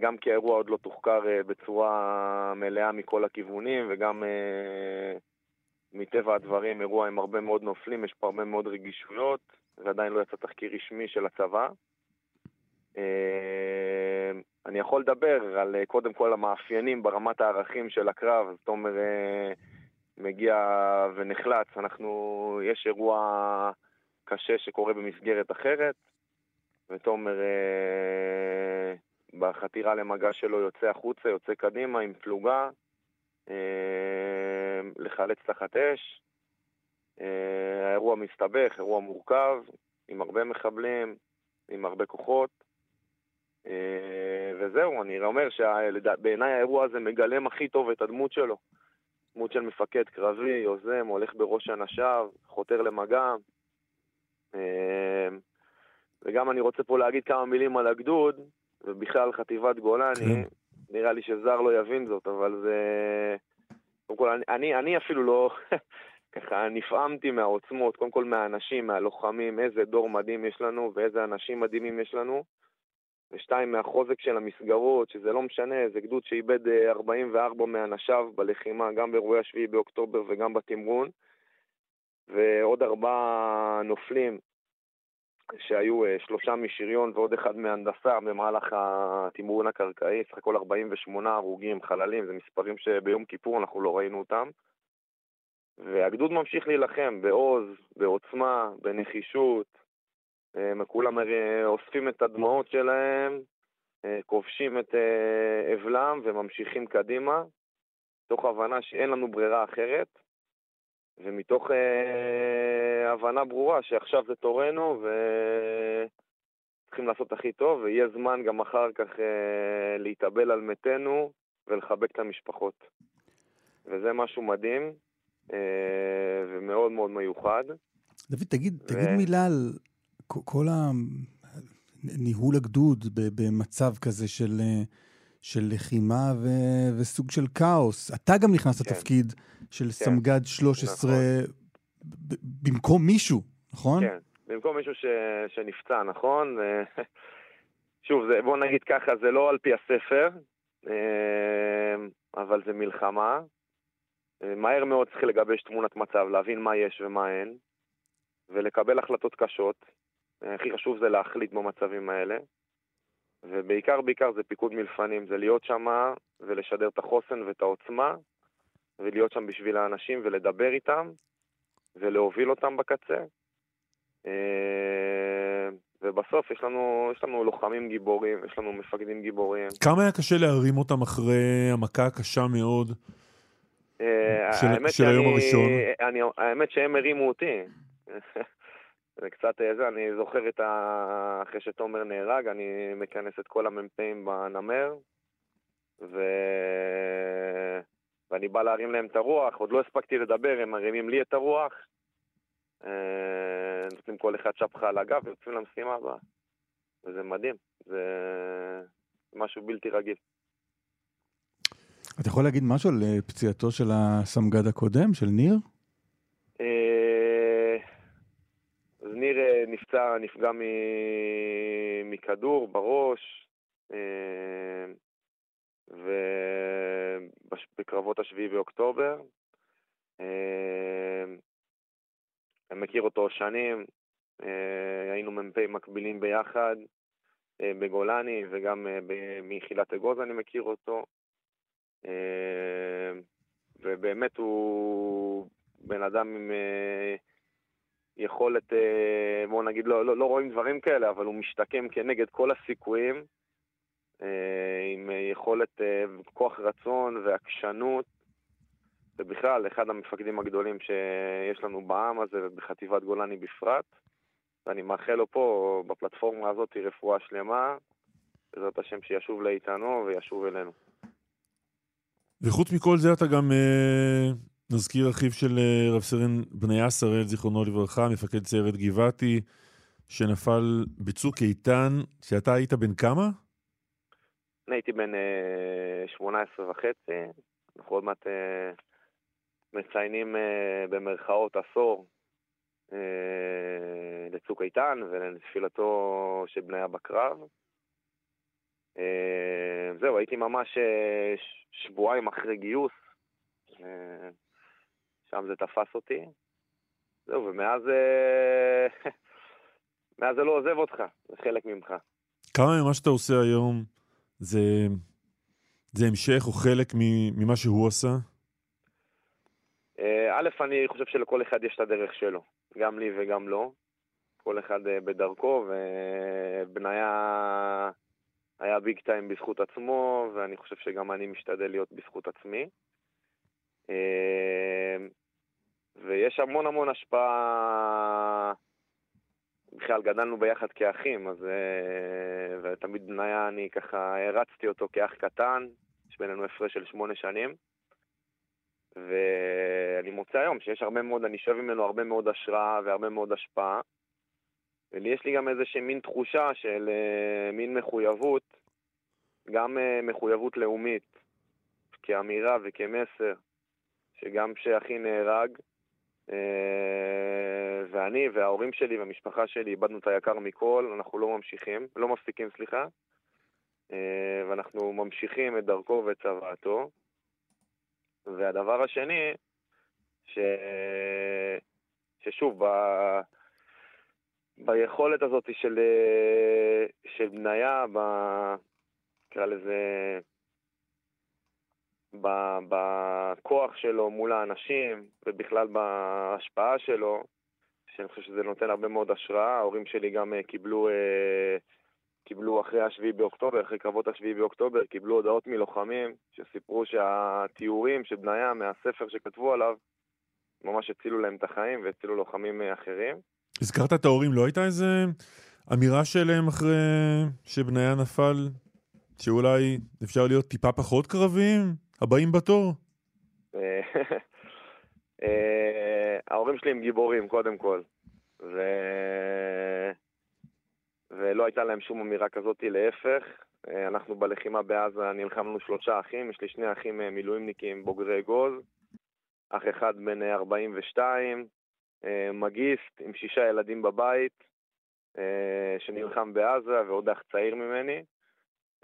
גם כי האירוע עוד לא תוחקר אה, בצורה מלאה מכל הכיוונים, וגם אה, מטבע הדברים אירוע עם הרבה מאוד נופלים, יש פה הרבה מאוד רגישויות, ועדיין לא יצא תחקיר רשמי של הצבא. אה, אני יכול לדבר על קודם כל המאפיינים ברמת הערכים של הקרב, אז תומר מגיע ונחלץ, אנחנו, יש אירוע קשה שקורה במסגרת אחרת, ותומר אה, בחתירה למגע שלו יוצא החוצה, יוצא קדימה עם פלוגה, אה, לחלץ תחת אש. אה, האירוע מסתבך, אירוע מורכב, עם הרבה מחבלים, עם הרבה כוחות. אה, וזהו, אני אומר שבעיניי האירוע הזה מגלם הכי טוב את הדמות שלו. דמות של מפקד קרבי, יוזם, הולך בראש אנשיו, חותר למגע. אה, וגם אני רוצה פה להגיד כמה מילים על הגדוד, ובכלל חטיבת גולני. כן. נראה לי שזר לא יבין זאת, אבל זה... קודם כל, אני, אני אפילו לא... ככה נפעמתי מהעוצמות, קודם כל מהאנשים, מהלוחמים, איזה דור מדהים יש לנו ואיזה אנשים מדהימים יש לנו. ושתיים, מהחוזק של המסגרות, שזה לא משנה, זה גדוד שאיבד 44 אה, מאנשיו בלחימה, גם באירועי השביעי באוקטובר וגם בתמרון. ועוד ארבעה נופלים, שהיו אה, שלושה משריון ועוד אחד מהנדסה במהלך התמרון הקרקעי, סך הכל 48 הרוגים, חללים, זה מספרים שביום כיפור אנחנו לא ראינו אותם. והגדוד ממשיך להילחם בעוז, בעוצמה, בנחישות, הם כולם אוספים את הדמעות שלהם, אה, כובשים את אה, אבלם וממשיכים קדימה, תוך הבנה שאין לנו ברירה אחרת, ומתוך אה, הבנה ברורה שעכשיו זה תורנו וצריכים לעשות הכי טוב, ויהיה זמן גם אחר כך להתאבל על מתינו ולחבק את המשפחות. וזה משהו מדהים ומאוד מאוד מיוחד. דוד, תגיד, ו... תגיד מילה על כל הניהול הגדוד במצב כזה של, של לחימה ו, וסוג של כאוס. אתה גם נכנס כן. לתפקיד של כן. סמג"ד 13 נכון. במקום מישהו, נכון? כן, במקום מישהו ש, שנפצע, נכון? שוב, זה, בוא נגיד ככה, זה לא על פי הספר, אה, אבל זה מלחמה. אה, מהר מאוד צריך לגבש תמונת מצב, להבין מה יש ומה אין, ולקבל החלטות קשות. הכי חשוב זה להחליט במצבים האלה. ובעיקר, בעיקר זה פיקוד מלפנים, זה להיות שם ולשדר את החוסן ואת העוצמה, ולהיות שם בשביל האנשים ולדבר איתם, ולהוביל אותם בקצה. אה, ובסוף יש לנו, יש לנו לוחמים גיבורים, יש לנו מפקדים גיבורים. כמה היה קשה להרים אותם אחרי המכה הקשה מאוד אה, של, של היום הראשון? אני, האמת שהם הרימו אותי. זה קצת אה, זה, אני זוכר את ה... אחרי שתומר נהרג, אני מכנס את כל המ"פים בנמר, ו... ואני בא להרים להם את הרוח, עוד לא הספקתי לדבר, הם מרימים לי את הרוח, אה, נותנים כל אחד שפחה על הגב ויוצאים למשימה הבאה. וזה מדהים, זה משהו בלתי רגיל. אתה יכול להגיד משהו על אה, פציעתו של הסמג"ד הקודם, של ניר? ניר אה, נפצע, נפגע מכדור בראש, אה, ובקרבות השביעי באוקטובר. אה, אני מכיר אותו שנים, היינו מ"פ מקבילים ביחד בגולני, וגם מיחילת אגוז אני מכיר אותו. ובאמת הוא בן אדם עם יכולת, אה, בואו נגיד, לא, לא, לא רואים דברים כאלה, אבל הוא משתקם כנגד כל הסיכויים, אה, עם יכולת, אה, כוח רצון ועקשנות, ובכלל, אחד המפקדים הגדולים שיש לנו בעם הזה, ובחטיבת גולני בפרט. ואני מאחל לו פה, בפלטפורמה הזאת, רפואה שלמה, בעזרת השם שישוב לאיתנו וישוב אלינו. וחוץ מכל זה אתה גם אה, נזכיר אחיו של אה, רב סרן בניה שראל, זיכרונו לברכה, מפקד סיירת גבעתי, שנפל בצוק איתן, שאתה היית בן כמה? אני הייתי בן 18 אה, וחצי, אנחנו עוד מעט אה, מציינים במרכאות עשור לצוק איתן ולנפילתו של בניה בקרב. זהו, הייתי ממש שבועיים אחרי גיוס. שם זה תפס אותי. זהו, ומאז אה, מאז זה לא עוזב אותך, זה חלק ממך. כמה ממה שאתה עושה היום זה, זה המשך או חלק ממה שהוא עשה? אה, א', אני חושב שלכל אחד יש את הדרך שלו, גם לי וגם לו. כל אחד אה, בדרכו, ובניה היה ביג טיים בזכות עצמו, ואני חושב שגם אני משתדל להיות בזכות עצמי. אה, ויש המון המון השפעה, בכלל גדלנו ביחד כאחים, אז ותמיד בניה אני ככה הרצתי אותו כאח קטן, יש בינינו הפרש של שמונה שנים. ואני מוצא היום שיש הרבה מאוד, אני שואב ממנו הרבה מאוד השראה והרבה מאוד השפעה. ויש לי גם איזושהי מין תחושה של uh, מין מחויבות, גם uh, מחויבות לאומית, כאמירה וכמסר, שגם כשאחי נהרג, uh, ואני וההורים שלי והמשפחה שלי איבדנו את היקר מכל, אנחנו לא ממשיכים, לא מפסיקים, סליחה, uh, ואנחנו ממשיכים את דרכו ואת צוואתו. והדבר השני, ש... ששוב, ב... ביכולת הזאת של, של בניה, ב... נקרא לזה. בכוח שלו מול האנשים, ובכלל בהשפעה שלו, שאני חושב שזה נותן הרבה מאוד השראה. ההורים שלי גם קיבלו אה, קיבלו אחרי השביעי באוקטובר, אחרי קרבות השביעי באוקטובר, קיבלו הודעות מלוחמים שסיפרו שהתיאורים של בניה מהספר שכתבו עליו ממש הצילו להם את החיים והצילו לוחמים אחרים. הזכרת את ההורים, לא הייתה איזה אמירה שלהם אחרי שבניה נפל, שאולי אפשר להיות טיפה פחות קרבים, הבאים בתור? אה, ההורים שלי הם גיבורים, קודם כל. ו... ולא הייתה להם שום אמירה כזאת, להפך. אה, אנחנו בלחימה בעזה נלחמנו שלושה אחים, יש לי שני אחים אה, מילואימניקים בוגרי אגוז, אח אחד בן 42, אה, מגיסט עם שישה ילדים בבית, שנלחם בעזה, ועוד אח צעיר ממני.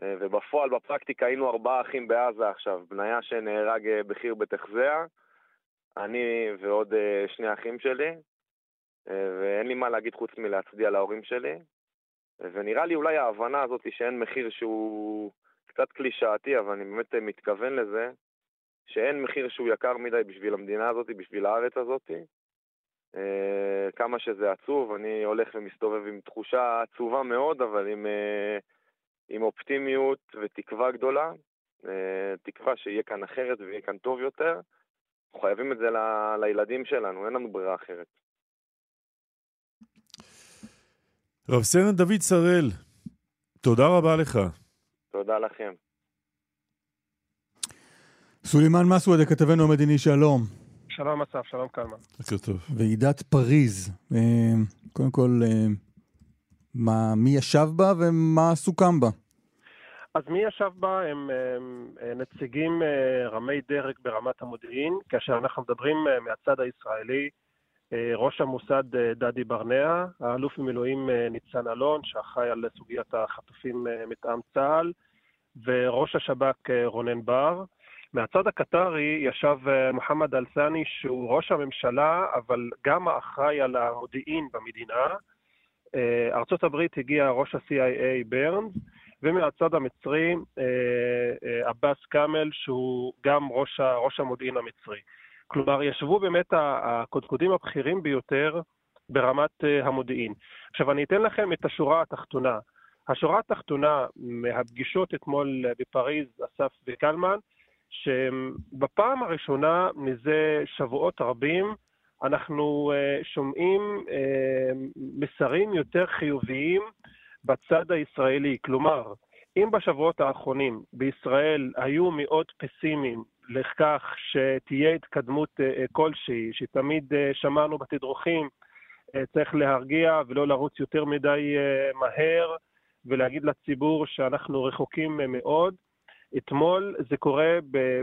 ובפועל, בפרקטיקה, היינו ארבעה אחים בעזה עכשיו. בניה שנהרג בחי"ר בתחזיה, אני ועוד שני אחים שלי, ואין לי מה להגיד חוץ מלהצדיע להורים שלי. ונראה לי אולי ההבנה הזאת שאין מחיר שהוא קצת קלישאתי, אבל אני באמת מתכוון לזה, שאין מחיר שהוא יקר מדי בשביל המדינה הזאת, בשביל הארץ הזאת. אה, כמה שזה עצוב, אני הולך ומסתובב עם תחושה עצובה מאוד, אבל עם, אה, עם אופטימיות ותקווה גדולה. אה, תקווה שיהיה כאן אחרת ויהיה כאן טוב יותר. אנחנו חייבים את זה ל, לילדים שלנו, אין לנו ברירה אחרת. רב סרן דוד שראל, תודה רבה לך. תודה לכם. סולימאן מסווד, כתבנו המדיני, שלום. שלום אסף, שלום קלמן. בוקר טוב. ועידת פריז, אה, קודם כל, אה, מה, מי ישב בה ומה סוכם בה? אז מי ישב בה הם, הם אה, נציגים רמי דרג ברמת המודיעין, כאשר אנחנו מדברים מהצד הישראלי, אה, ראש המוסד אה, דדי ברנע, האלוף במילואים אה, ניצן אלון, שאחראי על סוגיית החטופים מטעם צה"ל, וראש השב"כ רונן בר. מהצד הקטרי ישב מוחמד אלסאני, שהוא ראש הממשלה, אבל גם האחראי על המודיעין במדינה. ארצות הברית הגיע ראש ה-CIA ברנס, ומהצד המצרי עבאס כאמל, שהוא גם ראש, ראש המודיעין המצרי. כלומר, ישבו באמת הקודקודים הבכירים ביותר ברמת אה, המודיעין. עכשיו, אני אתן לכם את השורה התחתונה. השורה התחתונה מהפגישות אתמול בפריז, אסף וקלמן, שבפעם הראשונה מזה שבועות רבים אנחנו אה, שומעים אה, מסרים יותר חיוביים בצד הישראלי. כלומר, אם בשבועות האחרונים בישראל היו מאוד פסימיים לכך שתהיה התקדמות אה, אה, כלשהי, שתמיד אה, שמענו בתדרוכים, צריך להרגיע ולא לרוץ יותר מדי מהר ולהגיד לציבור שאנחנו רחוקים מאוד. אתמול זה קורה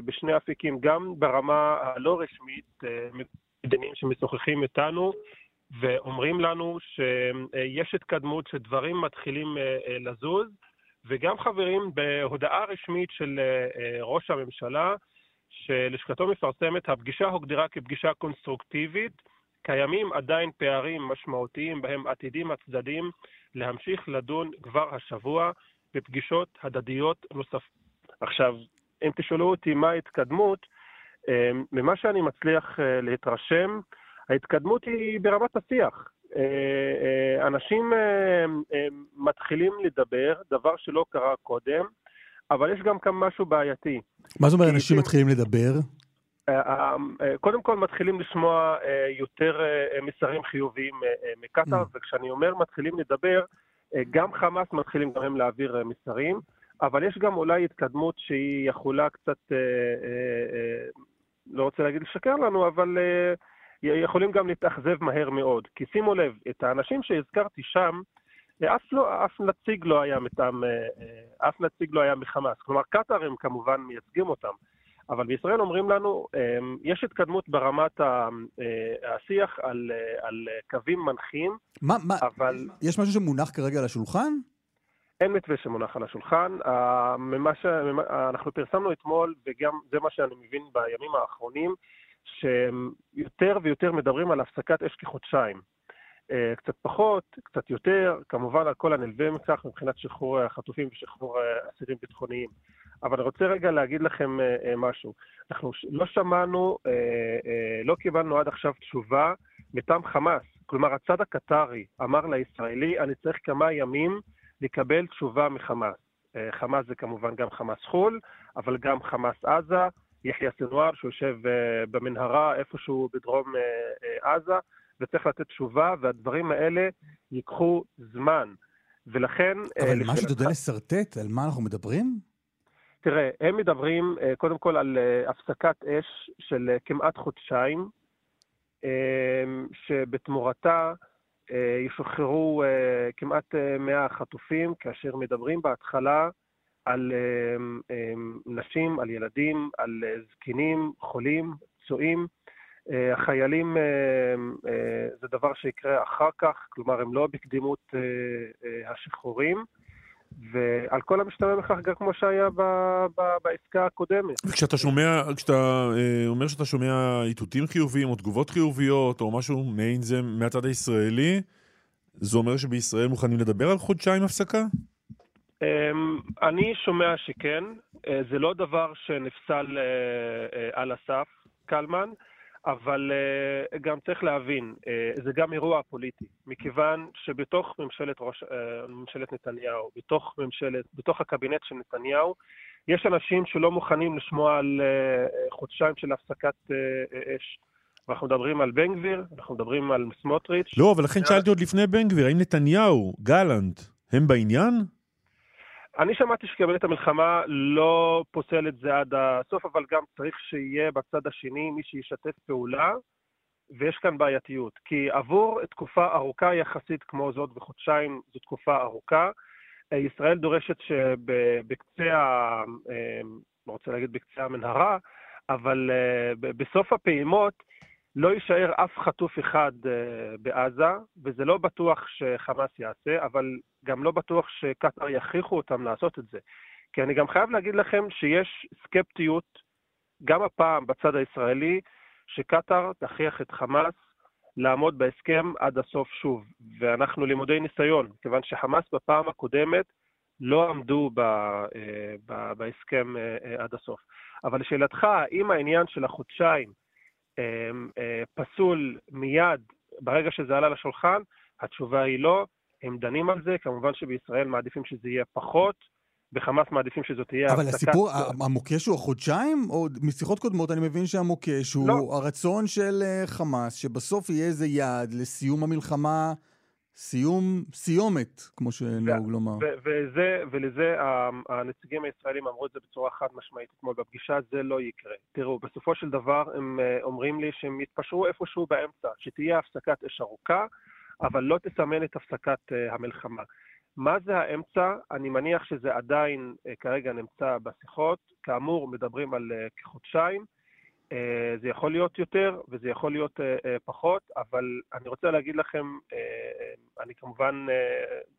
בשני אפיקים, גם ברמה הלא רשמית, מדענים שמשוחחים איתנו ואומרים לנו שיש התקדמות, שדברים מתחילים לזוז, וגם חברים בהודעה רשמית של ראש הממשלה, שלשכתו מפרסמת, הפגישה הוגדרה כפגישה קונסטרוקטיבית, קיימים עדיין פערים משמעותיים בהם עתידים הצדדים להמשיך לדון כבר השבוע. בפגישות הדדיות נוספות. עכשיו, אם תשאלו אותי מה ההתקדמות, אה, ממה שאני מצליח אה, להתרשם, ההתקדמות היא ברמת השיח. אנשים מתחילים לדבר, דבר שלא קרה קודם, אבל יש גם כאן משהו בעייתי. מה זאת אומרת אנשים מתחילים לדבר? קודם כל מתחילים לשמוע יותר מסרים חיוביים מקטאר, mm. וכשאני אומר מתחילים לדבר, גם חמאס מתחילים גם הם להעביר מסרים, אבל יש גם אולי התקדמות שהיא יכולה קצת, לא רוצה להגיד לשקר לנו, אבל יכולים גם להתאכזב מהר מאוד. כי שימו לב, את האנשים שהזכרתי שם, אף, לא, אף נציג לא היה מטעם, אף נציג לא היה מחמאס. כלומר, קטאר הם כמובן מייצגים אותם. אבל בישראל אומרים לנו, אמ, יש התקדמות ברמת אה, השיח על, אה, על קווים מנחים, מה, מה, אבל... יש משהו שמונח כרגע על השולחן? אין מתווה שמונח על השולחן. ממה ש... אנחנו פרסמנו אתמול, וגם זה מה שאני מבין בימים האחרונים, שיותר ויותר מדברים על הפסקת אש כחודשיים. אה, קצת פחות, קצת יותר, כמובן על כל הנלווה מכך מבחינת שחרור החטופים ושחרור אסירים ביטחוניים. אבל אני רוצה רגע להגיד לכם אה, אה, משהו. אנחנו לא שמענו, לא קיבלנו עד עכשיו תשובה מטעם חמאס. כלומר, הצד הקטרי אמר לישראלי, אני צריך כמה ימים לקבל תשובה מחמאס. חמאס זה כמובן גם חמאס חו"ל, אבל גם חמאס עזה, יחיא סנואר שיושב במנהרה איפשהו בדרום עזה. וצריך לתת תשובה, והדברים האלה ייקחו זמן. ולכן... אה, אבל מה שאתה יודע לשרטט, על מה אנחנו מדברים? תראה, הם מדברים אה, קודם כל על אה, הפסקת אש של כמעט חודשיים, שבתמורתה ישוחררו כמעט 100 חטופים, כאשר מדברים בהתחלה על נשים, על ילדים, על זקנים, חולים, פצועים, אה, החיילים אה, אה, זה דבר שיקרה אחר כך, כלומר הם לא בקדימות השחרורים. ועל כל המשתמע מכך גם כמו שהיה ב, ב, בעסקה הקודמת. וכשאתה שומע, כשאתה אה, אומר שאתה שומע איתותים חיוביים או תגובות חיוביות או משהו מעין זה מהצד הישראלי, זה אומר שבישראל מוכנים לדבר על חודשיים הפסקה? אה, אני שומע שכן, אה, זה לא דבר שנפסל אה, אה, על הסף, קלמן. אבל גם צריך להבין, זה גם אירוע פוליטי, מכיוון שבתוך ממשלת, ראש, ממשלת נתניהו, בתוך, ממשלת, בתוך הקבינט של נתניהו, יש אנשים שלא מוכנים לשמוע על חודשיים של הפסקת אש. אנחנו מדברים על בן גביר, אנחנו מדברים על סמוטריץ'. לא, אבל לכן שאלתי עוד לפני בן גביר, האם נתניהו, גלנט, הם בעניין? אני שמעתי שקבינט המלחמה לא פוסל את זה עד הסוף, אבל גם צריך שיהיה בצד השני מי שישתף פעולה, ויש כאן בעייתיות. כי עבור תקופה ארוכה יחסית כמו זאת, וחודשיים זו תקופה ארוכה, ישראל דורשת שבקצה. אה, לא רוצה להגיד בקצה המנהרה, אבל אה, בסוף הפעימות לא יישאר אף חטוף אחד uh, בעזה, וזה לא בטוח שחמאס יעשה, אבל גם לא בטוח שקטאר יכריחו אותם לעשות את זה. כי אני גם חייב להגיד לכם שיש סקפטיות, גם הפעם בצד הישראלי, שקטאר תכריח את חמאס לעמוד בהסכם עד הסוף שוב. ואנחנו לימודי ניסיון, כיוון שחמאס בפעם הקודמת לא עמדו ב, uh, ב, בהסכם uh, עד הסוף. אבל לשאלתך, האם העניין של החודשיים אה, פסול מיד ברגע שזה עלה לשולחן? התשובה היא לא. הם דנים על זה, כמובן שבישראל מעדיפים שזה יהיה פחות, בחמאס מעדיפים שזאת תהיה הפסקת... אבל הסיפור, המוקש הוא החודשיים? או משיחות קודמות אני מבין שהמוקש הוא לא. הרצון של אה, חמאס, שבסוף יהיה איזה יעד לסיום המלחמה סיום, סיומת, כמו שנהוג לומר. וזה, ולזה הנציגים הישראלים אמרו את זה בצורה חד משמעית אתמול בפגישה, זה לא יקרה. תראו, בסופו של דבר הם אה, אומרים לי שהם יתפשרו איפשהו באמצע, שתהיה הפסקת אש ארוכה, אבל לא תסמן את הפסקת אה, המלחמה. מה זה האמצע? אני מניח שזה עדיין אה, כרגע נמצא בשיחות. כאמור, מדברים על כחודשיים. אה, זה יכול להיות יותר וזה יכול להיות אה, אה, פחות, אבל אני רוצה להגיד לכם, אני כמובן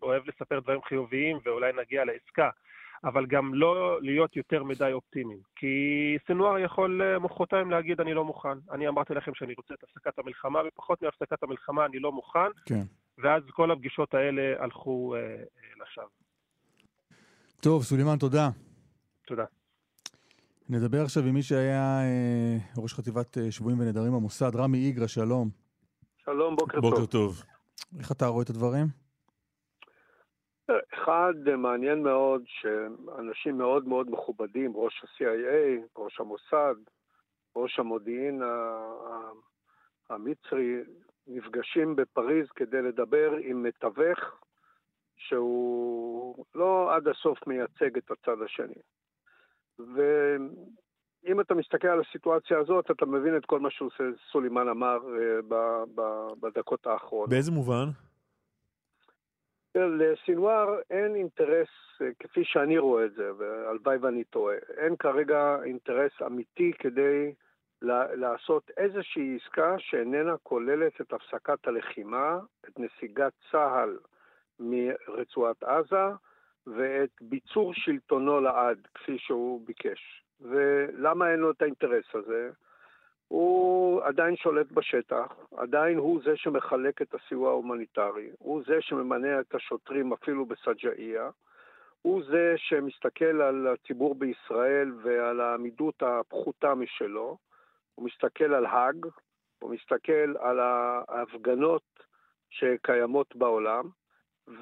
אוהב לספר דברים חיוביים ואולי נגיע לעסקה, אבל גם לא להיות יותר מדי אופטימיים. כי סנואר יכול מחרתיים להגיד, אני לא מוכן. אני אמרתי לכם שאני רוצה את הפסקת המלחמה, ופחות מהפסקת המלחמה אני לא מוכן, כן. ואז כל הפגישות האלה הלכו לשווא. טוב, סולימאן, תודה. תודה. נדבר עכשיו עם מי שהיה אה, ראש חטיבת אה, שבויים ונעדרים במוסד, רמי איגרא, שלום. שלום, בוקר, בוקר טוב. טוב. איך אתה רואה את הדברים? אחד, מעניין מאוד שאנשים מאוד מאוד מכובדים, ראש ה-CIA, ראש המוסד, ראש המודיעין המצרי, נפגשים בפריז כדי לדבר עם מתווך שהוא לא עד הסוף מייצג את הצד השני. ואם אתה מסתכל על הסיטואציה הזאת, אתה מבין את כל מה שסולימן אמר אה, ב- ב- בדקות האחרונות. באיזה מובן? לסינואר אין אינטרס, אה, כפי שאני רואה את זה, והלוואי ואני טועה, אין כרגע אינטרס אמיתי כדי לעשות איזושהי עסקה שאיננה כוללת את הפסקת הלחימה, את נסיגת צה"ל מרצועת עזה ואת ביצור שלטונו לעד, כפי שהוא ביקש. ולמה אין לו את האינטרס הזה? הוא עדיין שולט בשטח, עדיין הוא זה שמחלק את הסיוע ההומניטרי, הוא זה שממנה את השוטרים אפילו בסג'אעיה, הוא זה שמסתכל על הציבור בישראל ועל העמידות הפחותה משלו, הוא מסתכל על האג, הוא מסתכל על ההפגנות שקיימות בעולם,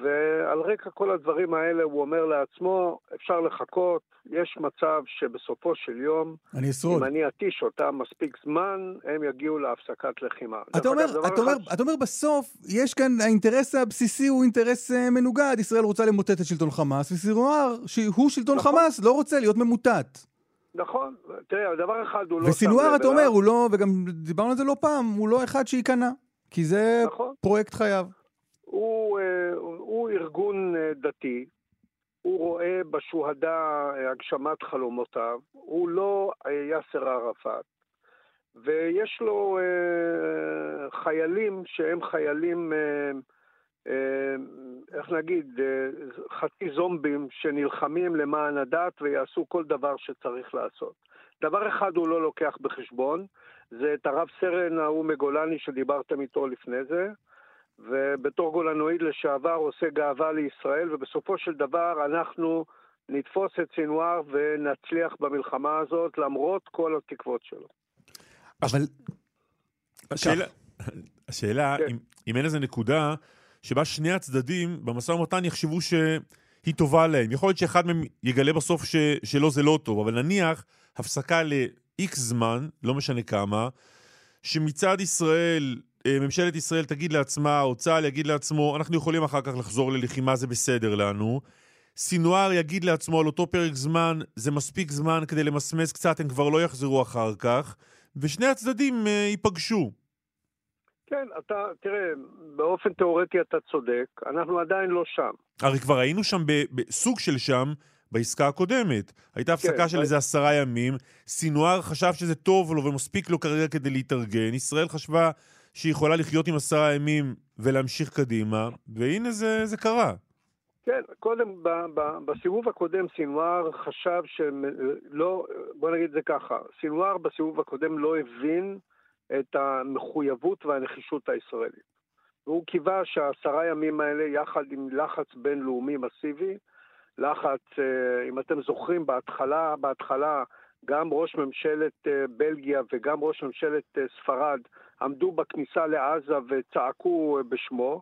ועל רקע כל הדברים האלה הוא אומר לעצמו, אפשר לחכות, יש מצב שבסופו של יום, אני אשרוד. אם אני אתיש אותם מספיק זמן, הם יגיעו להפסקת לחימה. אתה אומר, אתה, אומר, אתה אומר בסוף, יש כאן, האינטרס הבסיסי הוא אינטרס uh, מנוגד, ישראל רוצה למוטט את שלטון חמאס, וסינואר, שהוא שלטון נכון. חמאס, לא רוצה להיות ממוטט. נכון, תראה, דבר אחד הוא לא... וסינואר, אתה אומר, הוא לא, וגם דיברנו על זה לא פעם, הוא לא אחד שייכנע, כי זה נכון. פרויקט חייו. הוא, הוא ארגון דתי, הוא רואה בשוהדה הגשמת חלומותיו, הוא לא יאסר ערפאת, ויש לו חיילים שהם חיילים, איך נגיד, חצי זומבים שנלחמים למען הדת ויעשו כל דבר שצריך לעשות. דבר אחד הוא לא לוקח בחשבון, זה את הרב סרן ההוא מגולני שדיברתם איתו לפני זה, ובתור גולנואיד לשעבר עושה גאווה לישראל, ובסופו של דבר אנחנו נתפוס את סינואר ונצליח במלחמה הזאת למרות כל התקוות שלו. אבל... השאלה, השאלה כן. אם, אם אין איזה נקודה שבה שני הצדדים במשא ומתן יחשבו שהיא טובה להם. יכול להיות שאחד מהם יגלה בסוף ש, שלא זה לא טוב, אבל נניח הפסקה ל-X זמן, לא משנה כמה, שמצד ישראל ממשלת ישראל תגיד לעצמה, או צה"ל יגיד לעצמו, אנחנו יכולים אחר כך לחזור ללחימה, זה בסדר לנו. סינואר יגיד לעצמו על אותו פרק זמן, זה מספיק זמן כדי למסמס קצת, הם כבר לא יחזרו אחר כך, ושני הצדדים uh, ייפגשו. כן, אתה, תראה, באופן תיאורטי אתה צודק, אנחנו עדיין לא שם. הרי כבר היינו שם בסוג של שם, בעסקה הקודמת. הייתה הפסקה כן, של איזה עשרה ימים, סינואר חשב שזה טוב לו ומספיק לו כרגע כדי להתארגן, ישראל חשבה שהיא יכולה לחיות עם עשרה ימים ולהמשיך קדימה, והנה זה, זה קרה. כן, קודם, ב, ב, בסיבוב הקודם סינואר חשב שלא, בוא נגיד זה ככה, סינואר בסיבוב הקודם לא הבין את המחויבות והנחישות הישראלית. והוא קיווה שהעשרה ימים האלה, יחד עם לחץ בינלאומי מסיבי, לחץ, אם אתם זוכרים, בהתחלה, בהתחלה, גם ראש ממשלת בלגיה וגם ראש ממשלת ספרד עמדו בכניסה לעזה וצעקו בשמו,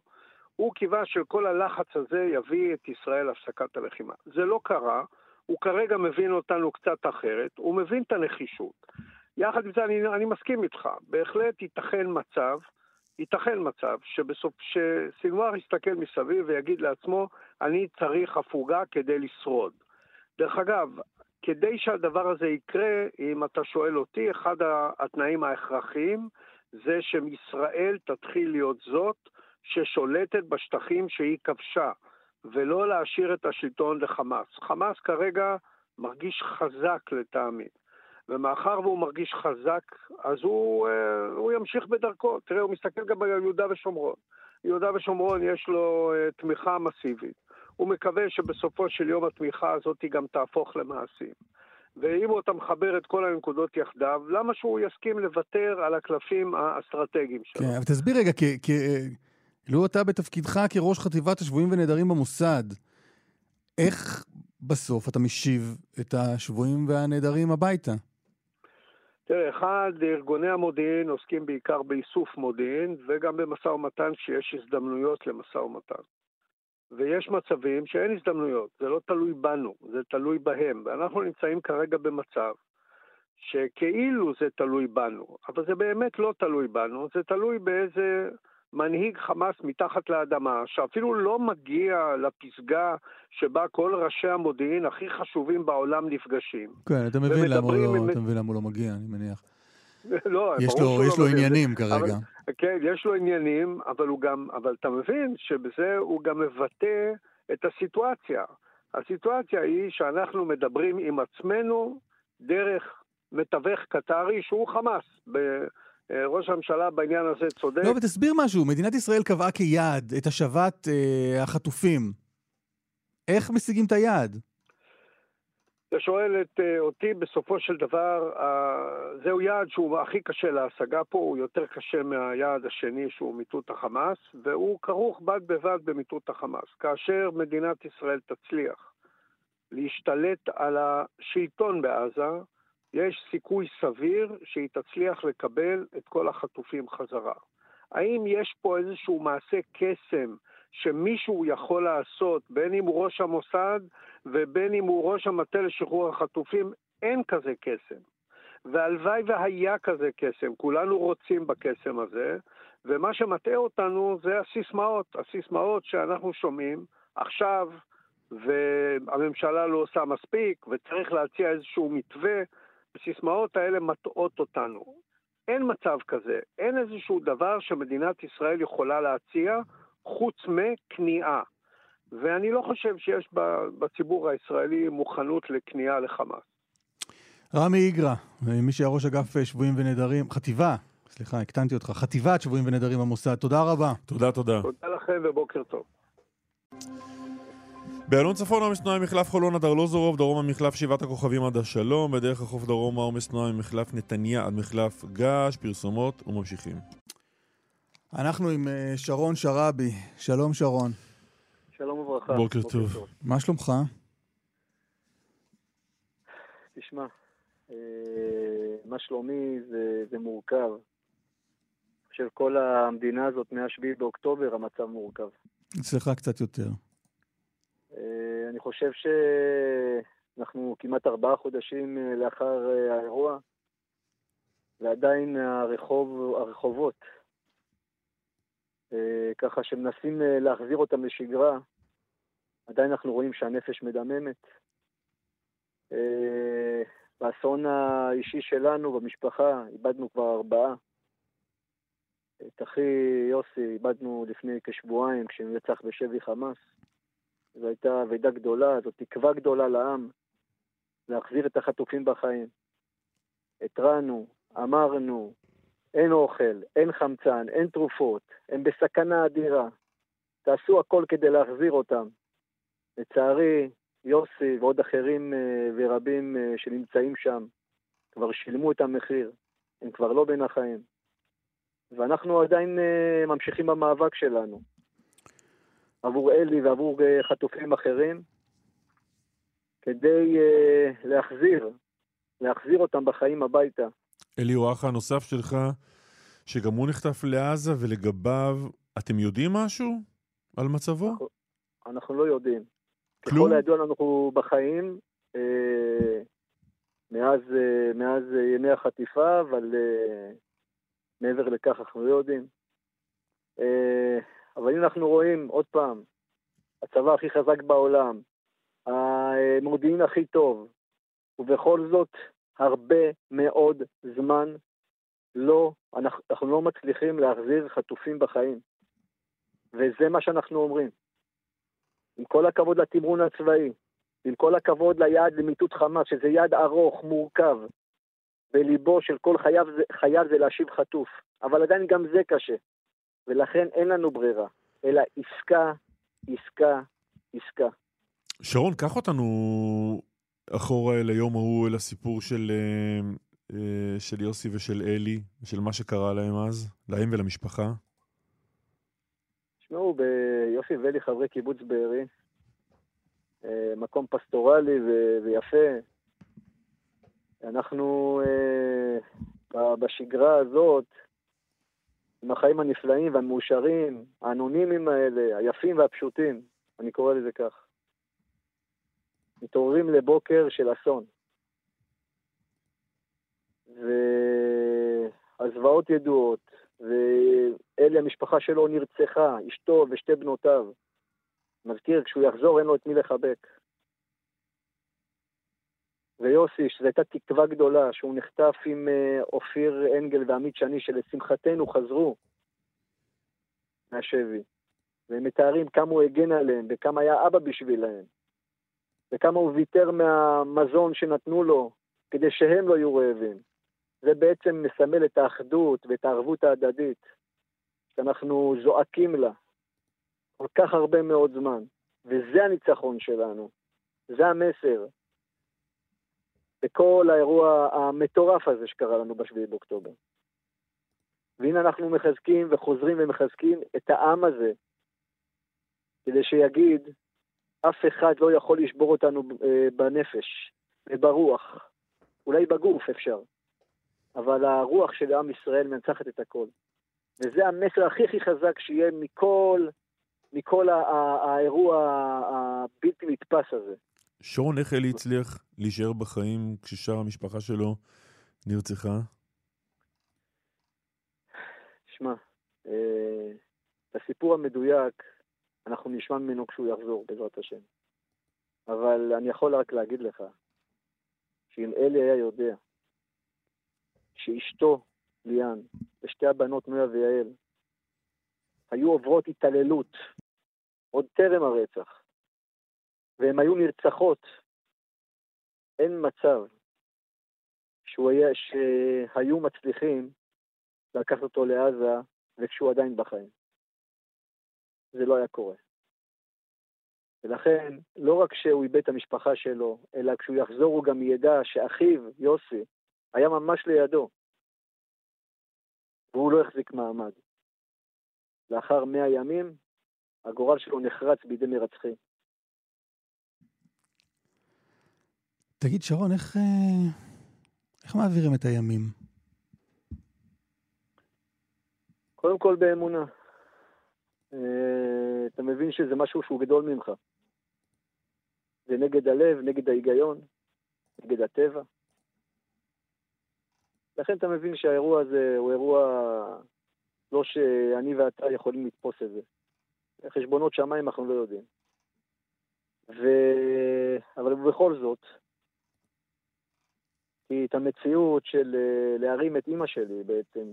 הוא קיווה שכל הלחץ הזה יביא את ישראל להפסקת הלחימה. זה לא קרה, הוא כרגע מבין אותנו קצת אחרת, הוא מבין את הנחישות. יחד עם זה אני, אני מסכים איתך, בהחלט ייתכן מצב, ייתכן מצב שבסוף, שסינואר יסתכל מסביב ויגיד לעצמו, אני צריך הפוגה כדי לשרוד. דרך אגב, כדי שהדבר הזה יקרה, אם אתה שואל אותי, אחד התנאים ההכרחיים זה שישראל תתחיל להיות זאת ששולטת בשטחים שהיא כבשה, ולא להשאיר את השלטון לחמאס. חמאס כרגע מרגיש חזק לטעמי, ומאחר והוא מרגיש חזק, אז הוא, אה, הוא ימשיך בדרכו. תראה, הוא מסתכל גם על יהודה ושומרון. יהודה ושומרון יש לו אה, תמיכה מסיבית. הוא מקווה שבסופו של יום התמיכה הזאת גם תהפוך למעשים. ואם אתה מחבר את כל הנקודות יחדיו, למה שהוא יסכים לוותר על הקלפים האסטרטגיים שלו? כן, אבל תסביר רגע, כי לו אתה בתפקידך כראש חטיבת השבויים ונעדרים במוסד, איך בסוף אתה משיב את השבויים והנעדרים הביתה? תראה, אחד, ארגוני המודיעין עוסקים בעיקר באיסוף מודיעין וגם במשא ומתן כשיש הזדמנויות למשא ומתן. ויש מצבים שאין הזדמנויות, זה לא תלוי בנו, זה תלוי בהם. ואנחנו נמצאים כרגע במצב שכאילו זה תלוי בנו, אבל זה באמת לא תלוי בנו, זה תלוי באיזה מנהיג חמאס מתחת לאדמה, שאפילו לא מגיע לפסגה שבה כל ראשי המודיעין הכי חשובים בעולם נפגשים. כן, אתה מבין למה הוא לא, אתה מבין למה הוא לא מגיע, אני מניח. לא, יש לו, יש לא לו עניינים כרגע. אבל, כן, יש לו עניינים, אבל הוא גם, אבל אתה מבין שבזה הוא גם מבטא את הסיטואציה. הסיטואציה היא שאנחנו מדברים עם עצמנו דרך מתווך קטרי שהוא חמאס. ראש הממשלה בעניין הזה צודק. לא, ותסביר משהו. מדינת ישראל קבעה כיעד את השבת אה, החטופים. איך משיגים את היעד? אתה שואל את אה, אותי, בסופו של דבר, זהו יעד שהוא הכי קשה להשגה פה, הוא יותר קשה מהיעד השני שהוא מיטוט החמאס, והוא כרוך בד בבד במיטוט החמאס. כאשר מדינת ישראל תצליח להשתלט על השלטון בעזה, יש סיכוי סביר שהיא תצליח לקבל את כל החטופים חזרה. האם יש פה איזשהו מעשה קסם שמישהו יכול לעשות, בין אם הוא ראש המוסד ובין אם הוא ראש המטה לשחרור החטופים, אין כזה קסם. והלוואי והיה כזה קסם, כולנו רוצים בקסם הזה, ומה שמטעה אותנו זה הסיסמאות, הסיסמאות שאנחנו שומעים עכשיו, והממשלה לא עושה מספיק, וצריך להציע איזשהו מתווה, הסיסמאות האלה מטעות אותנו. אין מצב כזה, אין איזשהו דבר שמדינת ישראל יכולה להציע חוץ מכניעה. ואני לא חושב שיש בציבור הישראלי מוכנות לכניעה לחמאס. רמי איגרא, מי שהיה ראש אגף שבויים ונעדרים, חטיבה, סליחה, הקטנתי אותך, חטיבת שבויים ונעדרים במוסד, תודה רבה. תודה, תודה. תודה לכם ובוקר טוב. באלון צפון עומס תנועה ממחלף חולון עד ארלוזורוב, דרום המחלף שבעת הכוכבים עד השלום, בדרך החוף דרום עומס תנועה ממחלף נתניה עד מחלף געש, פרסומות וממשיכים. אנחנו עם אה, שרון שראבי. שלום שרון. שלום וברכה. בוקר, בוקר טוב. טוב. מה שלומך? תשמע, אה, מה שלומי זה, זה מורכב. של כל המדינה הזאת מ-7 באוקטובר המצב מורכב. אצלך קצת יותר. אה, אני חושב שאנחנו כמעט ארבעה חודשים אה, לאחר האירוע, ועדיין הרחוב, הרחובות, ככה שמנסים להחזיר אותם לשגרה, עדיין אנחנו רואים שהנפש מדממת. באסון האישי שלנו במשפחה איבדנו כבר ארבעה. את אחי יוסי איבדנו לפני כשבועיים כשנרצח בשבי חמאס. זו הייתה אבדה גדולה, זו תקווה גדולה לעם להחזיר את החטופים בחיים. התרענו, אמרנו, אין אוכל, אין חמצן, אין תרופות, הם בסכנה אדירה. תעשו הכל כדי להחזיר אותם. לצערי, יוסי ועוד אחרים אה, ורבים אה, שנמצאים שם כבר שילמו את המחיר, הם כבר לא בין החיים. ואנחנו עדיין אה, ממשיכים במאבק שלנו. עבור אלי ועבור חטופים אחרים, כדי להחזיר, להחזיר אותם בחיים הביתה. אלי האח הנוסף שלך, שגם הוא נחטף לעזה, ולגביו, אתם יודעים משהו על מצבו? אנחנו, אנחנו לא יודעים. כלום? ככל הידוע לנו הוא בחיים, אה, מאז, אה, מאז ימי החטיפה, אבל אה, מעבר לכך אנחנו לא יודעים. אה, אבל אם אנחנו רואים, עוד פעם, הצבא הכי חזק בעולם, המודיעין הכי טוב, ובכל זאת הרבה מאוד זמן לא, אנחנו, אנחנו לא מצליחים להחזיר חטופים בחיים. וזה מה שאנחנו אומרים. עם כל הכבוד לתמרון הצבאי, עם כל הכבוד ליעד למיטוט חמאס, שזה יעד ארוך, מורכב, בליבו של כל חייל, חייל זה להשיב חטוף. אבל עדיין גם זה קשה. ולכן אין לנו ברירה, אלא עסקה, עסקה, עסקה. שרון, קח אותנו אחורה ליום ההוא, אל הסיפור של, אה, אה, של יוסי ושל אלי, של מה שקרה להם אז, להם ולמשפחה. תשמעו, ביוסי ואלי חברי קיבוץ בארי, אה, מקום פסטורלי ו- ויפה. אנחנו בשגרה הזאת, עם החיים הנפלאים והמאושרים, האנונימיים האלה, היפים והפשוטים, אני קורא לזה כך. מתעוררים לבוקר של אסון. והזוועות ידועות, ואלי המשפחה שלו נרצחה, אשתו ושתי בנותיו. מזכיר, כשהוא יחזור אין לו את מי לחבק. ויוסי, שזו הייתה תקווה גדולה, שהוא נחטף עם אה, אופיר אנגל ועמית שני, שלשמחתנו חזרו מהשבי. והם מתארים כמה הוא הגן עליהם, וכמה היה אבא בשבילהם, וכמה הוא ויתר מהמזון שנתנו לו, כדי שהם לא יהיו רעבים. זה בעצם מסמל את האחדות ואת הערבות ההדדית, שאנחנו זועקים לה כל כך הרבה מאוד זמן, וזה הניצחון שלנו, זה המסר. בכל האירוע המטורף הזה שקרה לנו ב-7 באוקטובר. והנה אנחנו מחזקים וחוזרים ומחזקים את העם הזה, כדי שיגיד, אף אחד לא יכול לשבור אותנו אה, בנפש וברוח, אולי בגוף אפשר, אבל הרוח של עם ישראל מנצחת את הכל. וזה המסר הכי הכי חזק שיהיה מכל, מכל האירוע הבלתי נתפס הזה. שרון, איך אלי הצליח להישאר בחיים כששאר המשפחה שלו נרצחה? שמע, אה, את הסיפור המדויק אנחנו נשמע ממנו כשהוא יחזור, בעזרת השם. אבל אני יכול רק להגיד לך, שאם אלי היה יודע שאשתו, ליאן, ושתי הבנות נויה ויעל, היו עוברות התעללות עוד טרם הרצח, והן היו נרצחות, אין מצב היה, שהיו מצליחים לקחת אותו לעזה וכשהוא עדיין בחיים. זה לא היה קורה. ולכן, לא רק שהוא איבד את המשפחה שלו, אלא כשהוא יחזור הוא גם ידע שאחיו, יוסי, היה ממש לידו, והוא לא החזיק מעמד. לאחר מאה ימים, הגורל שלו נחרץ בידי מרצחים. תגיד, שרון, איך, אה, איך מעבירים את הימים? קודם כל באמונה. אה, אתה מבין שזה משהו שהוא גדול ממך. זה נגד הלב, נגד ההיגיון, נגד הטבע. לכן אתה מבין שהאירוע הזה הוא אירוע לא שאני ואתה יכולים לתפוס את זה. חשבונות שמיים אנחנו לא יודעים. ו... אבל בכל זאת, כי את המציאות של אה, להרים את אימא שלי בעצם,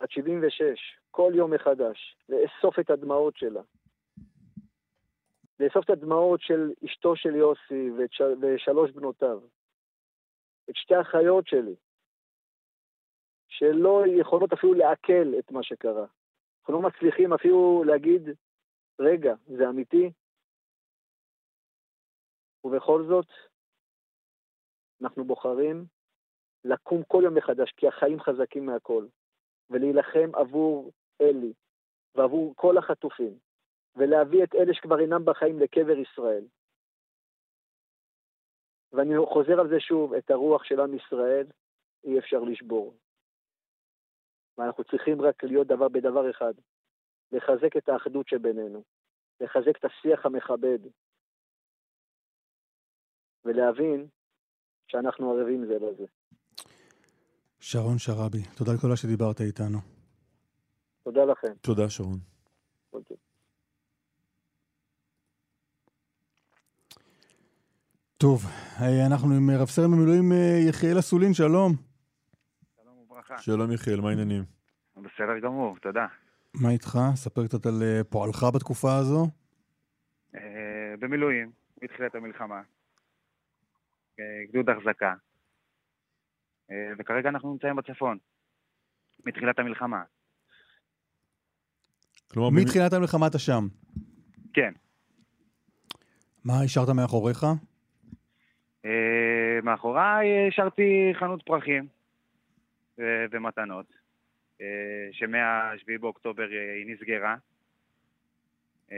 בת 76, כל יום מחדש, לאסוף את הדמעות שלה. לאסוף את הדמעות של אשתו של יוסי וש... ושלוש בנותיו. את שתי האחיות שלי, שלא יכולות אפילו לעכל את מה שקרה. אנחנו לא מצליחים אפילו להגיד, רגע, זה אמיתי? ובכל זאת, אנחנו בוחרים לקום כל יום מחדש, כי החיים חזקים מהכל, ולהילחם עבור אלי ועבור כל החטופים, ולהביא את אלה שכבר אינם בחיים לקבר ישראל. ואני חוזר על זה שוב, את הרוח של עם ישראל אי אפשר לשבור. ואנחנו צריכים רק להיות דבר בדבר אחד, לחזק את האחדות שבינינו, לחזק את השיח המכבד, ולהבין שאנחנו ערבים זה לזה. שרון שרבי, תודה גדולה שדיברת איתנו. תודה לכם. תודה, שרון. טוב, אה, אנחנו עם רב סרן במילואים אה, יחיאל אסולין, שלום. שלום וברכה. שלום יחיאל, מה העניינים? בסדר גמור, תודה. מה איתך? ספר קצת על אה, פועלך בתקופה הזו. במילואים, מתחילת המלחמה. גדוד החזקה. וכרגע אנחנו נמצאים בצפון. מתחילת המלחמה. כלומר, מתחילת המלחמה אתה שם. כן. מה השארת מאחוריך? Uh, מאחוריי השארתי חנות פרחים ו- ומתנות, uh, שמה-7 באוקטובר uh, היא נסגרה, uh,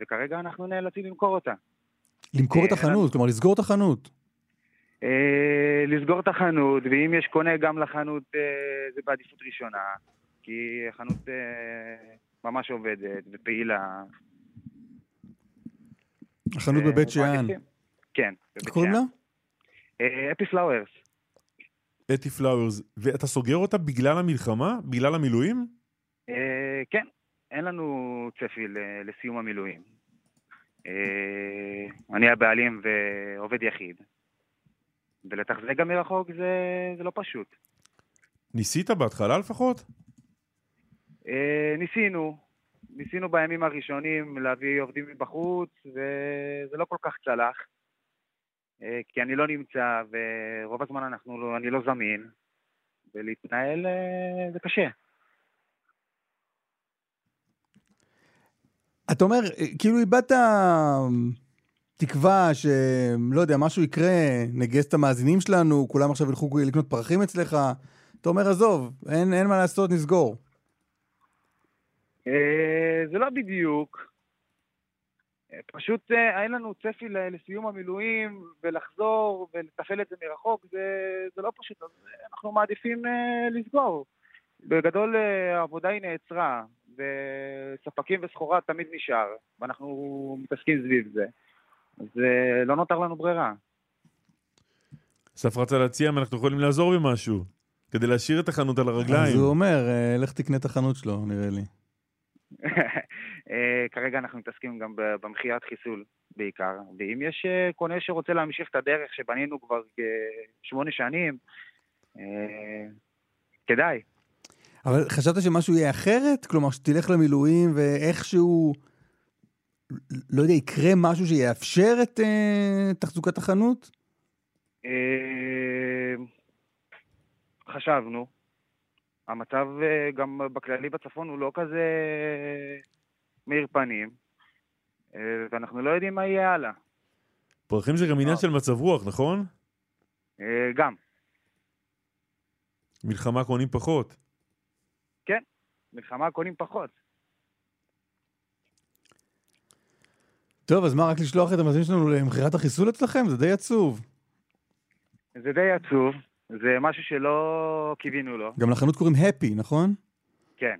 וכרגע אנחנו נאלצים למכור אותה. למכור את החנות, כלומר לסגור את החנות. לסגור את החנות, ואם יש קונה גם לחנות, זה בעדיפות ראשונה, כי החנות ממש עובדת ופעילה. החנות בבית שאן. כן, איך קוראים לה? אפי פלאוורס. אתי פלאוורס, ואתה סוגר אותה בגלל המלחמה? בגלל המילואים? כן, אין לנו צפי לסיום המילואים. אני הבעלים ועובד יחיד. ולתחזק גם מרחוק זה, זה לא פשוט. ניסית בהתחלה לפחות? ניסינו. ניסינו בימים הראשונים להביא עובדים מבחוץ, וזה לא כל כך צלח. כי אני לא נמצא, ורוב הזמן אנחנו, אני לא זמין, ולהתנהל זה קשה. אתה אומר, כאילו איבדת תקווה שלא יודע, משהו יקרה, נגייס את המאזינים שלנו, כולם עכשיו ילכו לקנות פרחים אצלך. אתה אומר, עזוב, אין, אין מה לעשות, נסגור. זה לא בדיוק. פשוט אין לנו צפי לסיום המילואים, ולחזור ולתפעל את זה מרחוק, זה, זה לא פשוט, אז אנחנו מעדיפים לסגור. בגדול העבודה היא נעצרה, וספקים וסחורה תמיד נשאר, ואנחנו מתעסקים סביב זה. אז לא נותר לנו ברירה. אסף רצה להציע אם אנחנו יכולים לעזור במשהו, כדי להשאיר את החנות על הרגליים. אז הוא אומר, לך תקנה את החנות שלו, נראה לי. כרגע אנחנו מתעסקים גם במכירת חיסול בעיקר, ואם יש קונה שרוצה להמשיך את הדרך שבנינו כבר שמונה שנים, כדאי. אבל חשבת שמשהו יהיה אחרת? כלומר, שתלך למילואים ואיכשהו, לא יודע, יקרה משהו שיאפשר את uh, תחזוקת החנות? חשבנו. המצב גם בכללי בצפון הוא לא כזה מאיר פנים, ואנחנו לא יודעים מה יהיה הלאה. פרחים זה גם עניין של מצב רוח, נכון? גם. מלחמה קונים פחות. כן, מלחמה קונים פחות. טוב, אז מה, רק לשלוח את המאזינים שלנו למכירת החיסול אצלכם? זה די עצוב. זה די עצוב. זה משהו שלא קיווינו לו. גם לחנות קוראים הפי, נכון? כן.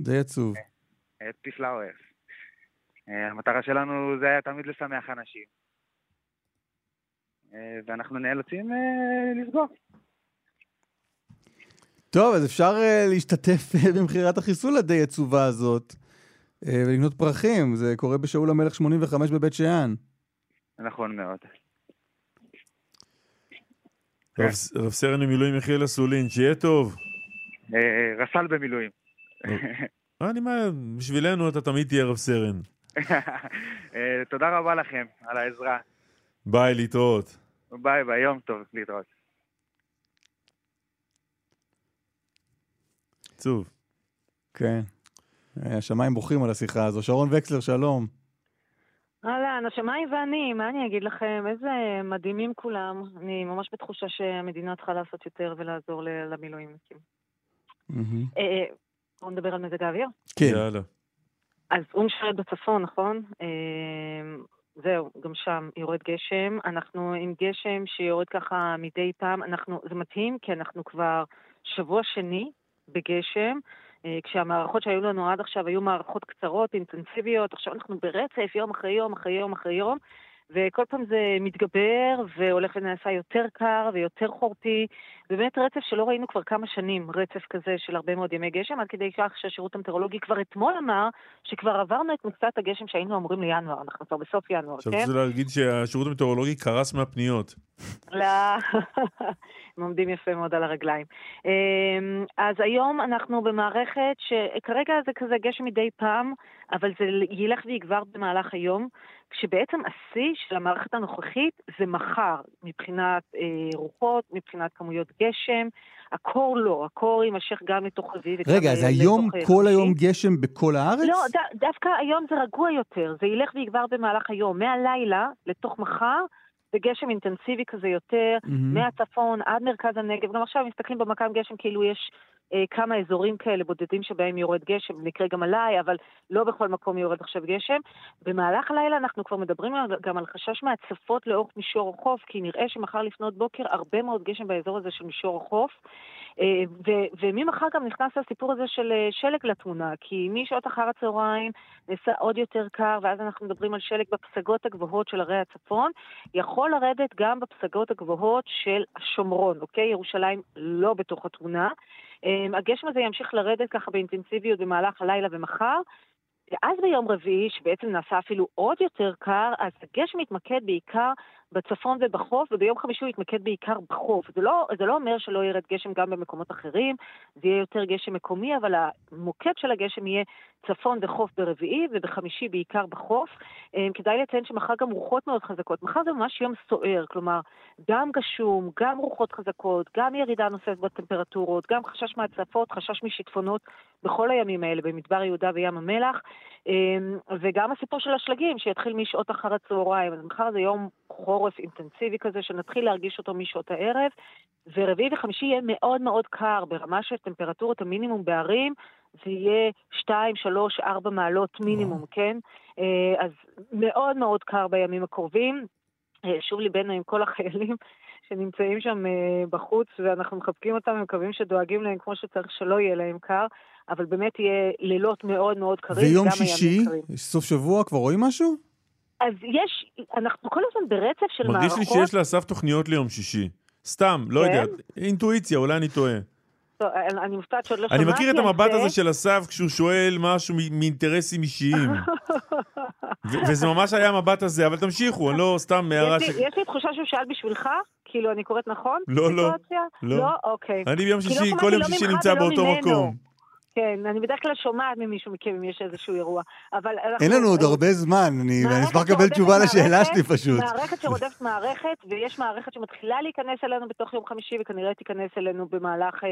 די עצוב. הפי פלאוורס. המטרה שלנו זה היה תמיד לשמח אנשים. ואנחנו נאלצים לסגור. טוב, אז אפשר להשתתף במכירת החיסול הדי עצובה הזאת, ולקנות פרחים. זה קורה בשאול המלך 85 בבית שאן. נכון מאוד. רב סרן במילואים יחיאל אסולין, שיהיה טוב. רס"ל במילואים. אני אומר, בשבילנו אתה תמיד תהיה רב סרן. תודה רבה לכם על העזרה. ביי, להתראות. ביי ביי, יום טוב, להתראות. עצוב. כן. השמיים בוכים על השיחה הזו. שרון וקסלר, שלום. אהלן, השמיים ואני, מה אני אגיד לכם? איזה מדהימים כולם. אני ממש בתחושה שהמדינה צריכה לעשות יותר ולעזור למילואימניקים. בואו נדבר על מזג האוויר. כן. יאללה. אז הוא משרת בצפון, נכון? זהו, גם שם יורד גשם. אנחנו עם גשם שיורד ככה מדי פעם. אנחנו, זה מדהים, כי אנחנו כבר שבוע שני בגשם. כשהמערכות שהיו לנו עד עכשיו היו מערכות קצרות, אינטנסיביות, עכשיו אנחנו ברצף, יום אחרי יום אחרי יום אחרי יום, וכל פעם זה מתגבר והולך ונעשה יותר קר ויותר חורפי. באמת רצף שלא ראינו כבר כמה שנים, רצף כזה של הרבה מאוד ימי גשם, עד כדי כך שהשירות המטאורולוגי כבר אתמול אמר שכבר עברנו את מכסת הגשם שהיינו אמורים לינואר, אנחנו כבר בסוף ינואר, עכשיו כן? צריך להגיד שהשירות המטאורולוגי קרס מהפניות. לא, הם עומדים יפה מאוד על הרגליים. אז היום אנחנו במערכת שכרגע זה כזה גשם מדי פעם, אבל זה ילך ויגבר במהלך היום. כשבעצם השיא של המערכת הנוכחית זה מחר, מבחינת אה, רוחות, מבחינת כמויות גשם. הקור לא, הקור יימשך גם לתוך רביעי רגע, אז היום כל היום גשם בכל הארץ? לא, ד, דווקא היום זה רגוע יותר, זה ילך ויגבר במהלך היום. מהלילה לתוך מחר זה גשם אינטנסיבי כזה יותר, mm-hmm. מהצפון עד מרכז הנגב. גם עכשיו מסתכלים במכ"ם גשם כאילו יש כמה אזורים כאלה בודדים שבהם יורד גשם, במקרה גם עליי, אבל לא בכל מקום יורד עכשיו גשם. במהלך הלילה אנחנו כבר מדברים גם על חשש מהצפות לאורך מישור החוף, כי נראה שמחר לפנות בוקר הרבה מאוד גשם באזור הזה של מישור החוף. אה, וממחר גם נכנס הסיפור הזה של אה, שלג לתמונה, כי משעות אחר הצהריים נעשה עוד יותר קר, ואז אנחנו מדברים על שלג בפסגות הגבוהות של ערי הצפון, יכול לרדת גם בפסגות הגבוהות של השומרון, אוקיי? ירושלים לא בתוך התמונה. אה, הגשם הזה ימשיך לרדת ככה באינטנסיביות במהלך הלילה ומחר, ואז ביום רביעי, שבעצם נעשה אפילו עוד יותר קר, אז הגשם מתמקד בעיקר בצפון ובחוף, וביום חמישי הוא יתמקד בעיקר בחוף. זה לא, זה לא אומר שלא ירד גשם גם במקומות אחרים, זה יהיה יותר גשם מקומי, אבל המוקד של הגשם יהיה צפון וחוף ברביעי, ובחמישי בעיקר בחוף. אה, כדאי לציין שמחר גם רוחות מאוד חזקות. מחר זה ממש יום סוער, כלומר, גם גשום, גם רוחות חזקות, גם ירידה נוספת בטמפרטורות, גם חשש מהצפות, חשש משיטפונות בכל הימים האלה במדבר יהודה וים המלח. אמ, וגם הסיפור של השלגים, שיתחיל משעות אחר הצהריים. אז מחר זה יום חורף אינטנסיבי כזה, שנתחיל להרגיש אותו משעות הערב, ורביעי וחמישי יהיה מאוד מאוד קר, ברמה של טמפרטורת המינימום בערים, זה יהיה 2, 3, 4 מעלות מינימום, כן? אה, אז מאוד מאוד קר בימים הקרובים. אה, שוב ליבנו עם כל החיילים שנמצאים שם אה, בחוץ, ואנחנו מחבקים אותם ומקווים שדואגים להם כמו שצריך שלא יהיה להם קר. אבל באמת יהיה לילות מאוד מאוד קרים. ויום שישי, סוף שבוע, כבר רואים משהו? אז יש, אנחנו כל הזמן ברצף של מרגיש מערכות. מרגיש לי שיש לאסף תוכניות ליום שישי. סתם, לא כן? יודע, אינטואיציה, אולי אני טועה. אני מופתעת שעוד לא שמעתי אני מכיר את המבט הזה של אסף כשהוא שואל משהו מאינטרסים אישיים. וזה ממש היה המבט הזה, אבל תמשיכו, אני לא סתם הערה ש... יש לי תחושה שהוא שאל בשבילך? כאילו, אני קוראת נכון? לא, לא. לא. לא? אוקיי. אני ביום לא שישי, כל יום שישי נמצא באותו מקום. כן, אני בדרך כלל שומעת ממישהו מכם אם יש איזשהו אירוע, אבל. אין לנו עוד הרבה זמן, אני אשמח לקבל תשובה לשאלה שלי פשוט. מערכת שרודפת מערכת, ויש מערכת שמתחילה להיכנס אלינו בתוך יום חמישי, וכנראה תיכנס אלינו במהלך אה,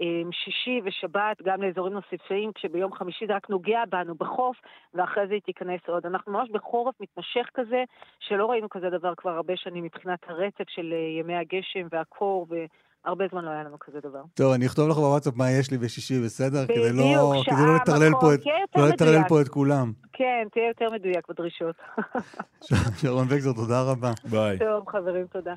אה, שישי ושבת, גם לאזורים נוספים, כשביום חמישי זה רק נוגע בנו בחוף, ואחרי זה היא תיכנס עוד. אנחנו ממש בחורף מתמשך כזה, שלא ראינו כזה דבר כבר הרבה שנים מבחינת הרצף של אה, ימי הגשם והקור, הרבה זמן לא היה לנו כזה דבר. טוב, אני אכתוב לך בוואטסאפ מה יש לי בשישי, בסדר? בדיוק, כדי לא, שעה, כדי לא לטרלל פה, את, לא פה את כולם. כן, תהיה יותר מדויק בדרישות. שרון וקסר, תודה רבה. ביי. טוב, חברים, תודה.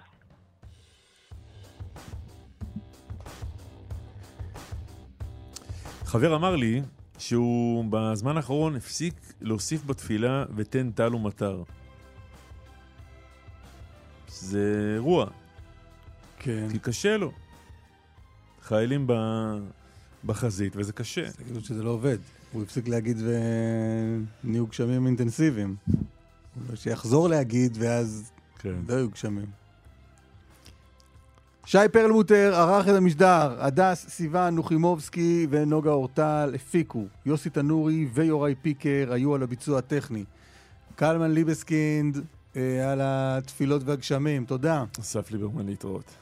חבר אמר לי שהוא בזמן האחרון הפסיק להוסיף בתפילה ותן טל ומטר. זה אירוע, כן. כי קשה לו. חיילים ב... בחזית, וזה קשה. תגידו שזה לא עובד. הוא הפסיק להגיד ונהיו גשמים אינטנסיביים. שיחזור להגיד, ואז כן. לא יהיו גשמים. שי פרלמוטר ערך את המשדר, הדס, סיוון, נוחימובסקי ונוגה אורטל הפיקו. יוסי תנורי ויוראי פיקר היו על הביצוע הטכני. קלמן ליבסקינד אה, על התפילות והגשמים, תודה. אסף ליברמן להתראות.